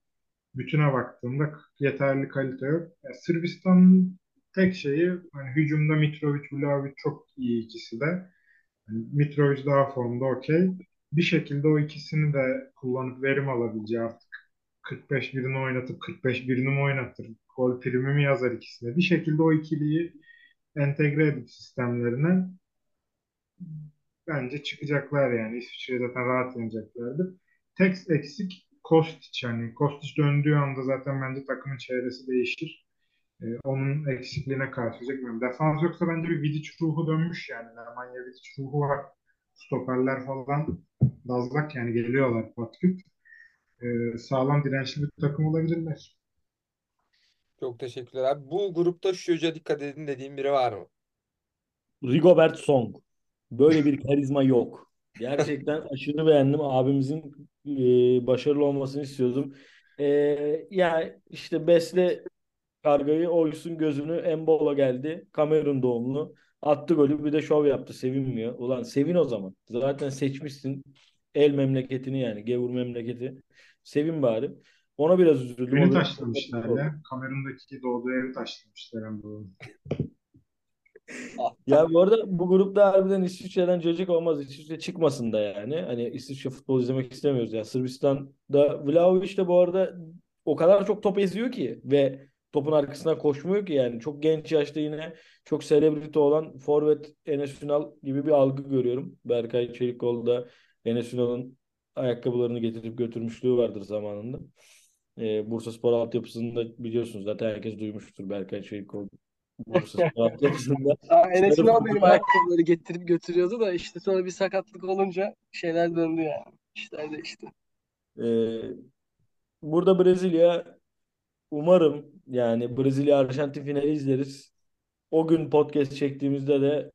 bütüne baktığında yeterli kalite yok. Yani Sırbistan'ın tek şeyi hani hücumda Mitrovic, Vlahovic çok iyi ikisi de. Yani Mitrovic daha formda okey. Bir şekilde o ikisini de kullanıp verim alabileceği artık 45 birini oynatıp 45 birini mi oynatır? Gol primi mi yazar ikisine? Bir şekilde o ikiliyi entegre edip sistemlerine bence çıkacaklar yani. İsviçre'yi zaten rahat yeneceklerdir. Tek eksik Kostić yani Kostić döndüğü anda zaten bence takımın çevresi değişir. Ee, onun eksikliğine karşılayacak. Bilmiyorum. Defans yoksa bence bir Vidic ruhu dönmüş yani. Nemanja Vidic ruhu var. Stoperler falan dazlak yani geliyorlar patküt. Ee, sağlam dirençli bir takım olabilirler. Çok teşekkürler abi. Bu grupta şu çocuğa dikkat edin dediğim biri var mı? Rigobert Song. Böyle bir karizma yok. Gerçekten *laughs* aşırı beğendim. Abimizin e, başarılı olmasını istiyordum. E, yani işte Besle kargayı oysun gözünü Embola geldi. Kamerun doğumlu. Attı golü bir de şov yaptı. Sevinmiyor. Ulan sevin o zaman. Zaten seçmişsin el memleketini yani. Gevur memleketi. Sevin bari. Ona biraz üzüldüm. Da- taşlamışlar ya. Kamerun'daki doğduğu evi taşlamışlar bu. *laughs* Ya bu arada bu grupta harbiden İsviçre'den cacık olmaz. İsviçre çıkmasın da yani. Hani İsviçre futbol izlemek istemiyoruz ya. Sırbistan'da Vlahovic de bu arada o kadar çok top eziyor ki ve topun arkasına koşmuyor ki yani. Çok genç yaşta yine çok selebriti olan forvet Enes Ünal gibi bir algı görüyorum. Berkay Çelikkol Enes Ünal'ın ayakkabılarını getirip götürmüşlüğü vardır zamanında. Ee, Bursaspor altyapısında biliyorsunuz zaten herkes duymuştur Berkay Çelikkol. Bursaspor *laughs* altyapısında Aa, Enes Ünal benim ayakkabıları getirip götürüyordu da işte sonra bir sakatlık olunca şeyler döndü yani. İşler değişti. Ee, burada Brezilya umarım yani Brezilya Arjantin finali izleriz. O gün podcast çektiğimizde de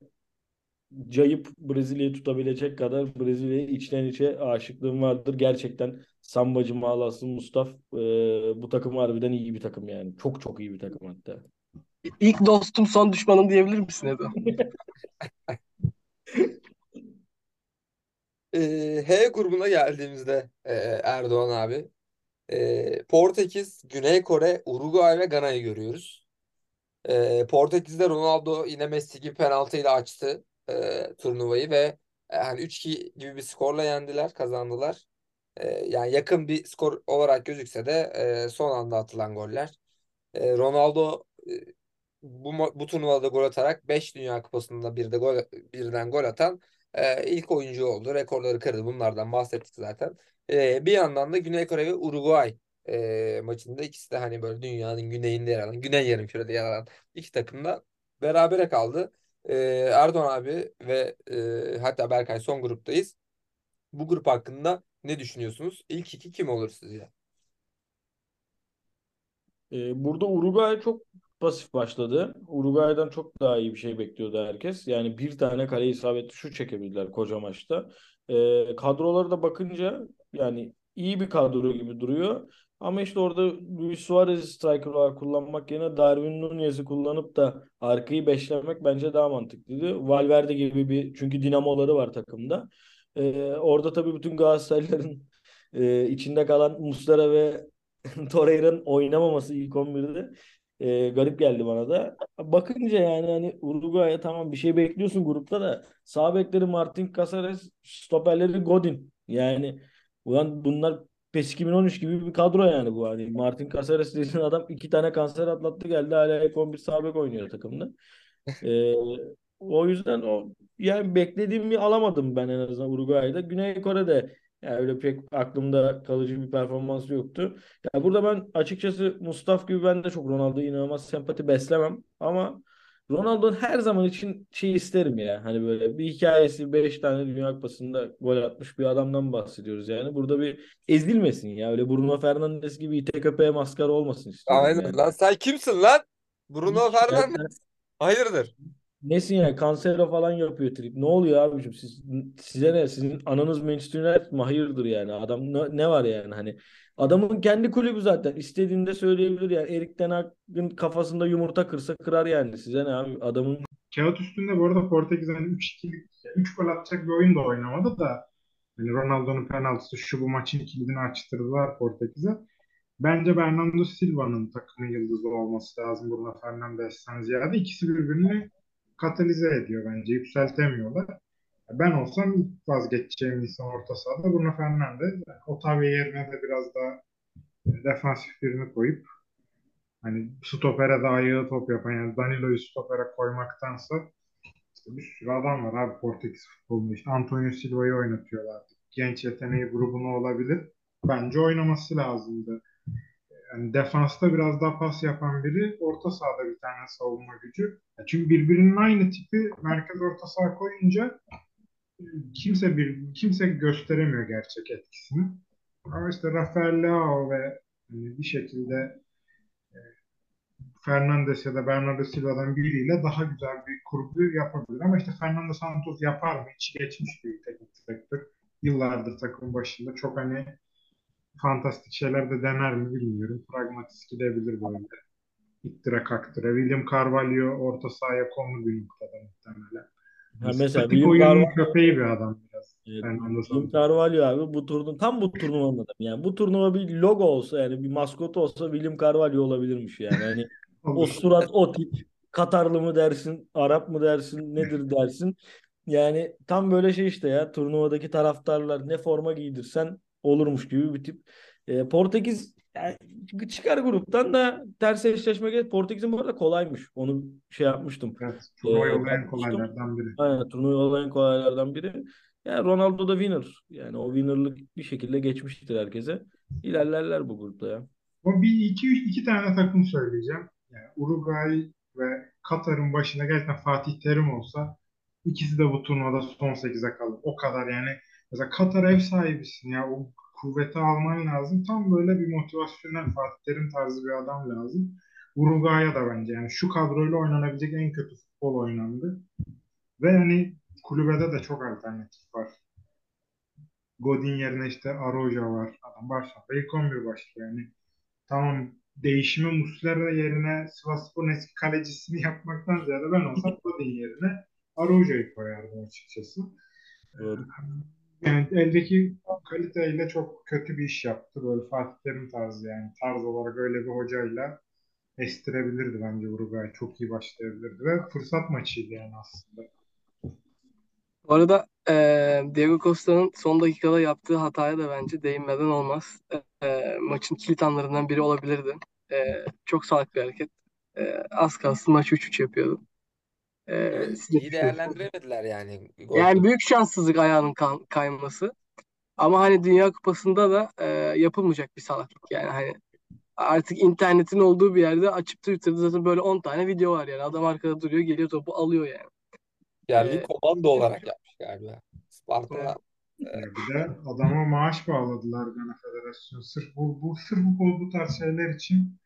cayıp Brezilya'yı tutabilecek kadar Brezilya'ya içten içe aşıklığım vardır. Gerçekten Sambacı Malaslı Mustaf e, bu takım harbiden iyi bir takım yani. Çok çok iyi bir takım hatta. İlk dostum son düşmanım diyebilir misin Edo? Ee, *laughs* H grubuna geldiğimizde e, Erdoğan abi e, Portekiz, Güney Kore, Uruguay ve Gana'yı görüyoruz. E, Portekiz'de Ronaldo yine Messi gibi penaltıyla açtı e, turnuvayı ve e, hani 3-2 gibi bir skorla yendiler, kazandılar. E, yani yakın bir skor olarak gözükse de e, son anda atılan goller. E, Ronaldo e, bu bu turnuvada gol atarak 5 Dünya Kupası'nda bir de gol birden gol atan e, ilk oyuncu oldu. Rekorları kırdı. Bunlardan bahsettik zaten. E, bir yandan da Güney Kore ve Uruguay e, maçında ikisi de hani böyle dünyanın güneyinde yer alan, güney yarımkürede yer alan iki takım da berabere kaldı. E, Erdoğan abi ve e, hatta Berkay son gruptayız. Bu grup hakkında ne düşünüyorsunuz? İlk iki kim olur sizce? Burada Uruguay çok pasif başladı. Uruguay'dan çok daha iyi bir şey bekliyordu herkes. Yani bir tane kale isabetli şut çekebildiler koca maçta. Ee, kadrolara da bakınca yani iyi bir kadro gibi duruyor. Ama işte orada Luis Suarez'i striker olarak kullanmak yerine Darwin Nunez'i kullanıp da arkayı beşlemek bence daha mantıklıydı. Valverde gibi bir çünkü dinamoları var takımda. Ee, orada tabii bütün Galatasaraylıların e, içinde kalan Muslera ve *laughs* Torreira'nın oynamaması ilk 11'de e, garip geldi bana da. Bakınca yani hani Uruguay'a tamam bir şey bekliyorsun grupta da sağ bekleri Martin Caceres, stoperleri Godin. Yani ulan bunlar PES 2013 gibi bir kadro yani bu. Hani Martin Caceres dediğin adam iki tane kanser atlattı geldi hala ilk 11 sağ bek oynuyor takımda. E, o yüzden o yani beklediğimi alamadım ben en azından Uruguay'da. Güney Kore'de yani öyle pek aklımda kalıcı bir performans yoktu. Ya burada ben açıkçası Mustaf gibi ben de çok Ronaldo'ya inanılmaz sempati beslemem ama Ronaldo'nun her zaman için şey isterim ya. Hani böyle bir hikayesi 5 tane Dünya Kupası'nda gol atmış bir adamdan bahsediyoruz yani. Burada bir ezilmesin ya. Öyle Bruno Fernandes gibi ite köpeğe maskara olmasın istiyorum Aynen yani. lan sen kimsin lan? Bruno Hiç Fernandes. Hayırdır? Nesin ya? Cancelo falan yapıyor trip. Ne oluyor abicim? Siz, size ne? Sizin ananız Manchester United mi? Hayırdır yani. Adam ne, ne var yani hani? Adamın kendi kulübü zaten. İstediğinde söyleyebilir yani. Erik Ten Hag'ın kafasında yumurta kırsa kırar yani. Size ne abi? Adamın Kağıt üstünde bu arada Portekiz hani 3-2'lik 3 gol atacak bir oyun da oynamadı da hani Ronaldo'nun penaltısı şu bu maçın kilidini açtırdılar Portekiz'e. Bence Bernardo Silva'nın takımın yıldızı olması lazım Bruno Fernandes'ten ziyade. İkisi birbirini katalize ediyor bence. Yükseltemiyorlar. Ben olsam ilk vazgeçeceğim insan orta sahada Bruno Fernandes. Otavio yerine de biraz daha defansif birini koyup hani stopere daha iyi top yapan yani Danilo'yu stopere koymaktansa işte bir sürü adam var abi Portekiz futbolunda. İşte Antonio Silva'yı oynatıyorlar. Genç yeteneği grubunu olabilir. bence oynaması lazımdı. Yani defansta biraz daha pas yapan biri, orta sahada bir tane savunma gücü. Ya Çünkü birbirinin aynı tipi merkez orta saha koyunca kimse bir kimse gösteremiyor gerçek etkisini. Ama işte Rafael Leao ve hani bir şekilde e, Fernandes ya da Bernardo Silva'dan biriyle daha güzel bir kurgu yapabilir. Ama işte Fernando Santos yapar mı? İçi geçmiş bir teknik direktör. Yıllardır takım başında. Çok hani fantastik şeyler de dener mi bilmiyorum. Pragmatist gidebilir böyle. İttire kaktıra. William Carvalho orta sahaya konulu bir noktada muhtemelen. Ha, mesela Statik William oyunun Carvalho köpeği bir adam biraz. Evet, William Santos. Carvalho abi bu turnu tam bu turnuvanın adamı. Yani bu turnuva bir logo olsa yani bir maskot olsa William Carvalho olabilirmiş yani. Hani *laughs* o surat o tip Katarlı mı dersin, Arap mı dersin, nedir dersin. Yani tam böyle şey işte ya turnuvadaki taraftarlar ne forma giydirsen olurmuş gibi bir tip. Ee, Portekiz yani çıkar gruptan da ters eşleşme gel. Portekiz'in bu arada kolaymış. Onu şey yapmıştım. Evet, turnuva Ee, yolu en bakmıştım. kolaylardan biri. Aynen turnuva olan kolaylardan biri. Yani Ronaldo da winner. Yani o winner'lık bir şekilde geçmiştir herkese. İlerlerler bu grupta ya. O bir iki, üç, iki tane takım söyleyeceğim. Yani Uruguay ve Katar'ın başında gerçekten Fatih Terim olsa ikisi de bu turnuvada son 8'e kalır. O kadar yani. Mesela Katar ev sahibisin ya. O kuvveti alman lazım. Tam böyle bir motivasyonel Fatih Terim tarzı bir adam lazım. Uruguay'a da bence yani şu kadroyla oynanabilecek en kötü futbol oynandı. Ve hani kulübede de çok alternatif var. Godin yerine işte Aroja var. Adam başlarda ilk 11 başlıyor yani. Tamam değişimi Muslera yerine Sivasspor'un eski kalecisini *laughs* yapmaktan ziyade ben olsam Godin yerine Aroja'yı koyardım açıkçası. Doğru. Yani eldeki kaliteyle çok kötü bir iş yaptı. Böyle Fatih Terim tarzı yani. Tarz olarak öyle bir hocayla estirebilirdi bence Uruguay. Çok iyi başlayabilirdi ve fırsat maçıydı yani aslında. Bu arada eee Diego Costa'nın son dakikada yaptığı hataya da bence değinmeden olmaz. Eee, maçın kilit anlarından biri olabilirdi. Eee, çok salak bir hareket. Eee, az kalsın maç 3-3 yapıyordu. Size iyi bir değerlendiremediler yani. Gol Yani büyük şanssızlık ayağının kan- kayması. Ama hani Dünya Kupası'nda da eee, yapılmayacak bir salaklık yani hani artık internetin olduğu bir yerde açıp Twitter'da zaten böyle 10 tane video var yani. Adam arkada duruyor, geliyor topu alıyor yani. yerli Ee, komando olarak yapmış galiba. Sparta Ya bir de adama maaş bağladılar Gana Federasyonu. Sırf bu, bu, sırf bu, bu tarz şeyler için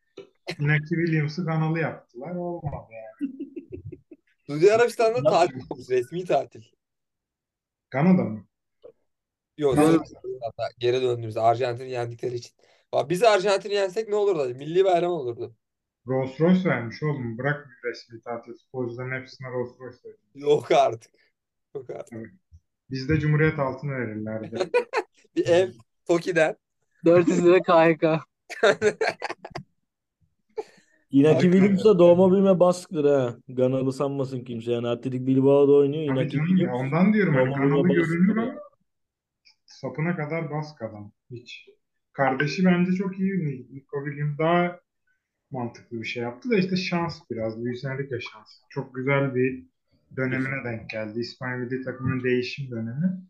Inaki Williams'ı kanalı yaptılar. Olmadı yani. *laughs* Suudi Arabistan'da tatil olmuş, resmi tatil. Gana'da mı? Yok, Arabistan'da geri döndüğümüzde Arjantin'i yendikleri için. Bak biz Arjantin'i yensek ne olurdu? Milli bayram olurdu. Rolls Royce vermiş oğlum. Bırak bir resmi tatil. Futbolcuların hepsine Rolls Royce verir. Yok artık. Yok artık. Bizde Cumhuriyet altını verirlerdi. *laughs* Bir ev Toki'den. 400 lira KHK. *laughs* Inaki Harika. Williams da doğma büyüme baskıdır ha. Ganalı sanmasın kimse. Yani Atletik Bilbao'da oynuyor. Tabii Inaki canım ya Williams ondan diyorum hani doğma büyüme görünür baskıdır ama sapına kadar bask adam. Hiç. Kardeşi bence çok iyi. Nico Williams daha mantıklı bir şey yaptı da işte şans biraz. Luis Enrique şans. Çok güzel bir dönemine denk geldi. İspanya milli takımının değişim dönemi.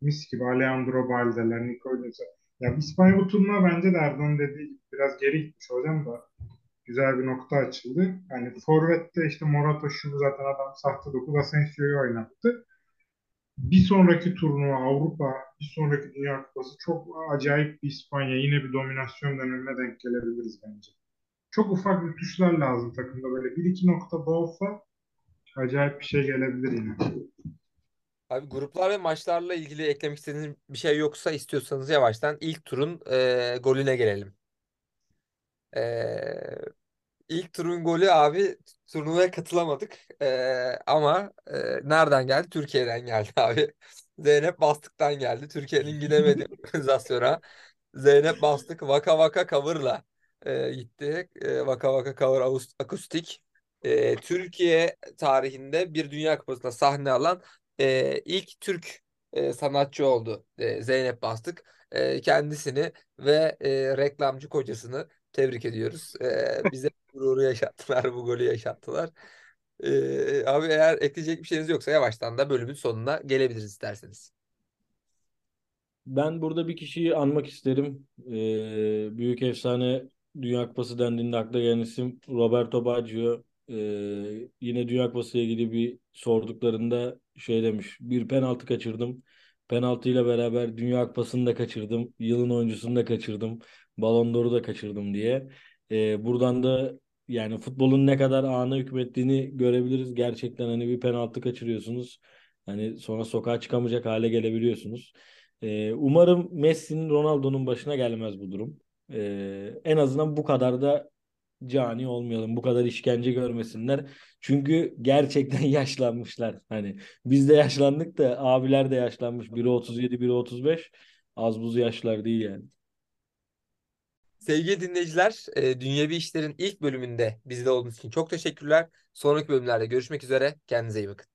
Mis gibi Alejandro Balde'ler, Nico Williams. Ya İspanya bu turnuva bence de Erdoğan dediği gibi biraz geri gitmiş hocam da güzel bir nokta açıldı. Yani Forvet'te işte Morata şu zaten adam sahte 9 Asensio'yu oynattı. Bir sonraki turnuva Avrupa, bir sonraki Dünya Kupası çok acayip bir İspanya. Yine bir dominasyon dönemine denk gelebiliriz bence. Çok ufak bir tuşlar lazım takımda böyle. Bir iki nokta da olsa acayip bir şey gelebilir yine. Abi gruplar ve maçlarla ilgili eklemek istediğiniz bir şey yoksa istiyorsanız yavaştan ilk turun e, golüne gelelim. E, ilk turun golü abi turnuvaya katılamadık. E, ama e, nereden geldi? Türkiye'den geldi *laughs* abi. Zeynep Bastık'tan geldi. Türkiye'nin gidemediği *laughs* organizasyona. Zeynep Bastık Vaka Vaka Cover'la e, gitti. E, Vaka Vaka Cover akustik. E, Türkiye tarihinde bir Dünya Kupası'nda sahne alan e, ilk Türk e, sanatçı oldu e, Zeynep Bastık. E, kendisini ve e, reklamcı kocasını tebrik ediyoruz. E, bize *laughs* gururu yaşattılar, bu golü yaşattılar. E, abi eğer ekleyecek bir şeyiniz yoksa yavaştan da bölümün sonuna gelebiliriz isterseniz. ben burada bir kişiyi anmak isterim. Ee, büyük efsane Dünya Kupası dendiğinde akla gelen isim Roberto Baggio. Ee, yine Dünya Kupası ile ilgili bir sorduklarında şey demiş. Bir penaltı kaçırdım. Penaltıyla beraber Dünya Kupası'nı da kaçırdım. Yılın oyuncusunu da kaçırdım. Ballon d'Or'u da kaçırdım diye. Ee, buradan da yani futbolun ne kadar ana hükmettiğini görebiliriz. Gerçekten hani bir penaltı kaçırıyorsunuz. Hani sonra sokağa çıkamayacak hale gelebiliyorsunuz. Ee, umarım Messi'nin Ronaldo'nun başına gelmez bu durum. Ee, en azından bu kadar da cani olmayalım. Bu kadar işkence görmesinler. Çünkü gerçekten *laughs* yaşlanmışlar. Hani biz de yaşlandık da abiler de yaşlanmış. Biri 37, biri 35. Az buz yaşlar değil yani. Sevgili dinleyiciler, e, Dünyevi İşler'in ilk bölümünde bizde olduğunuz için çok teşekkürler. Sonraki bölümlerde görüşmek üzere. Kendinize iyi bakın.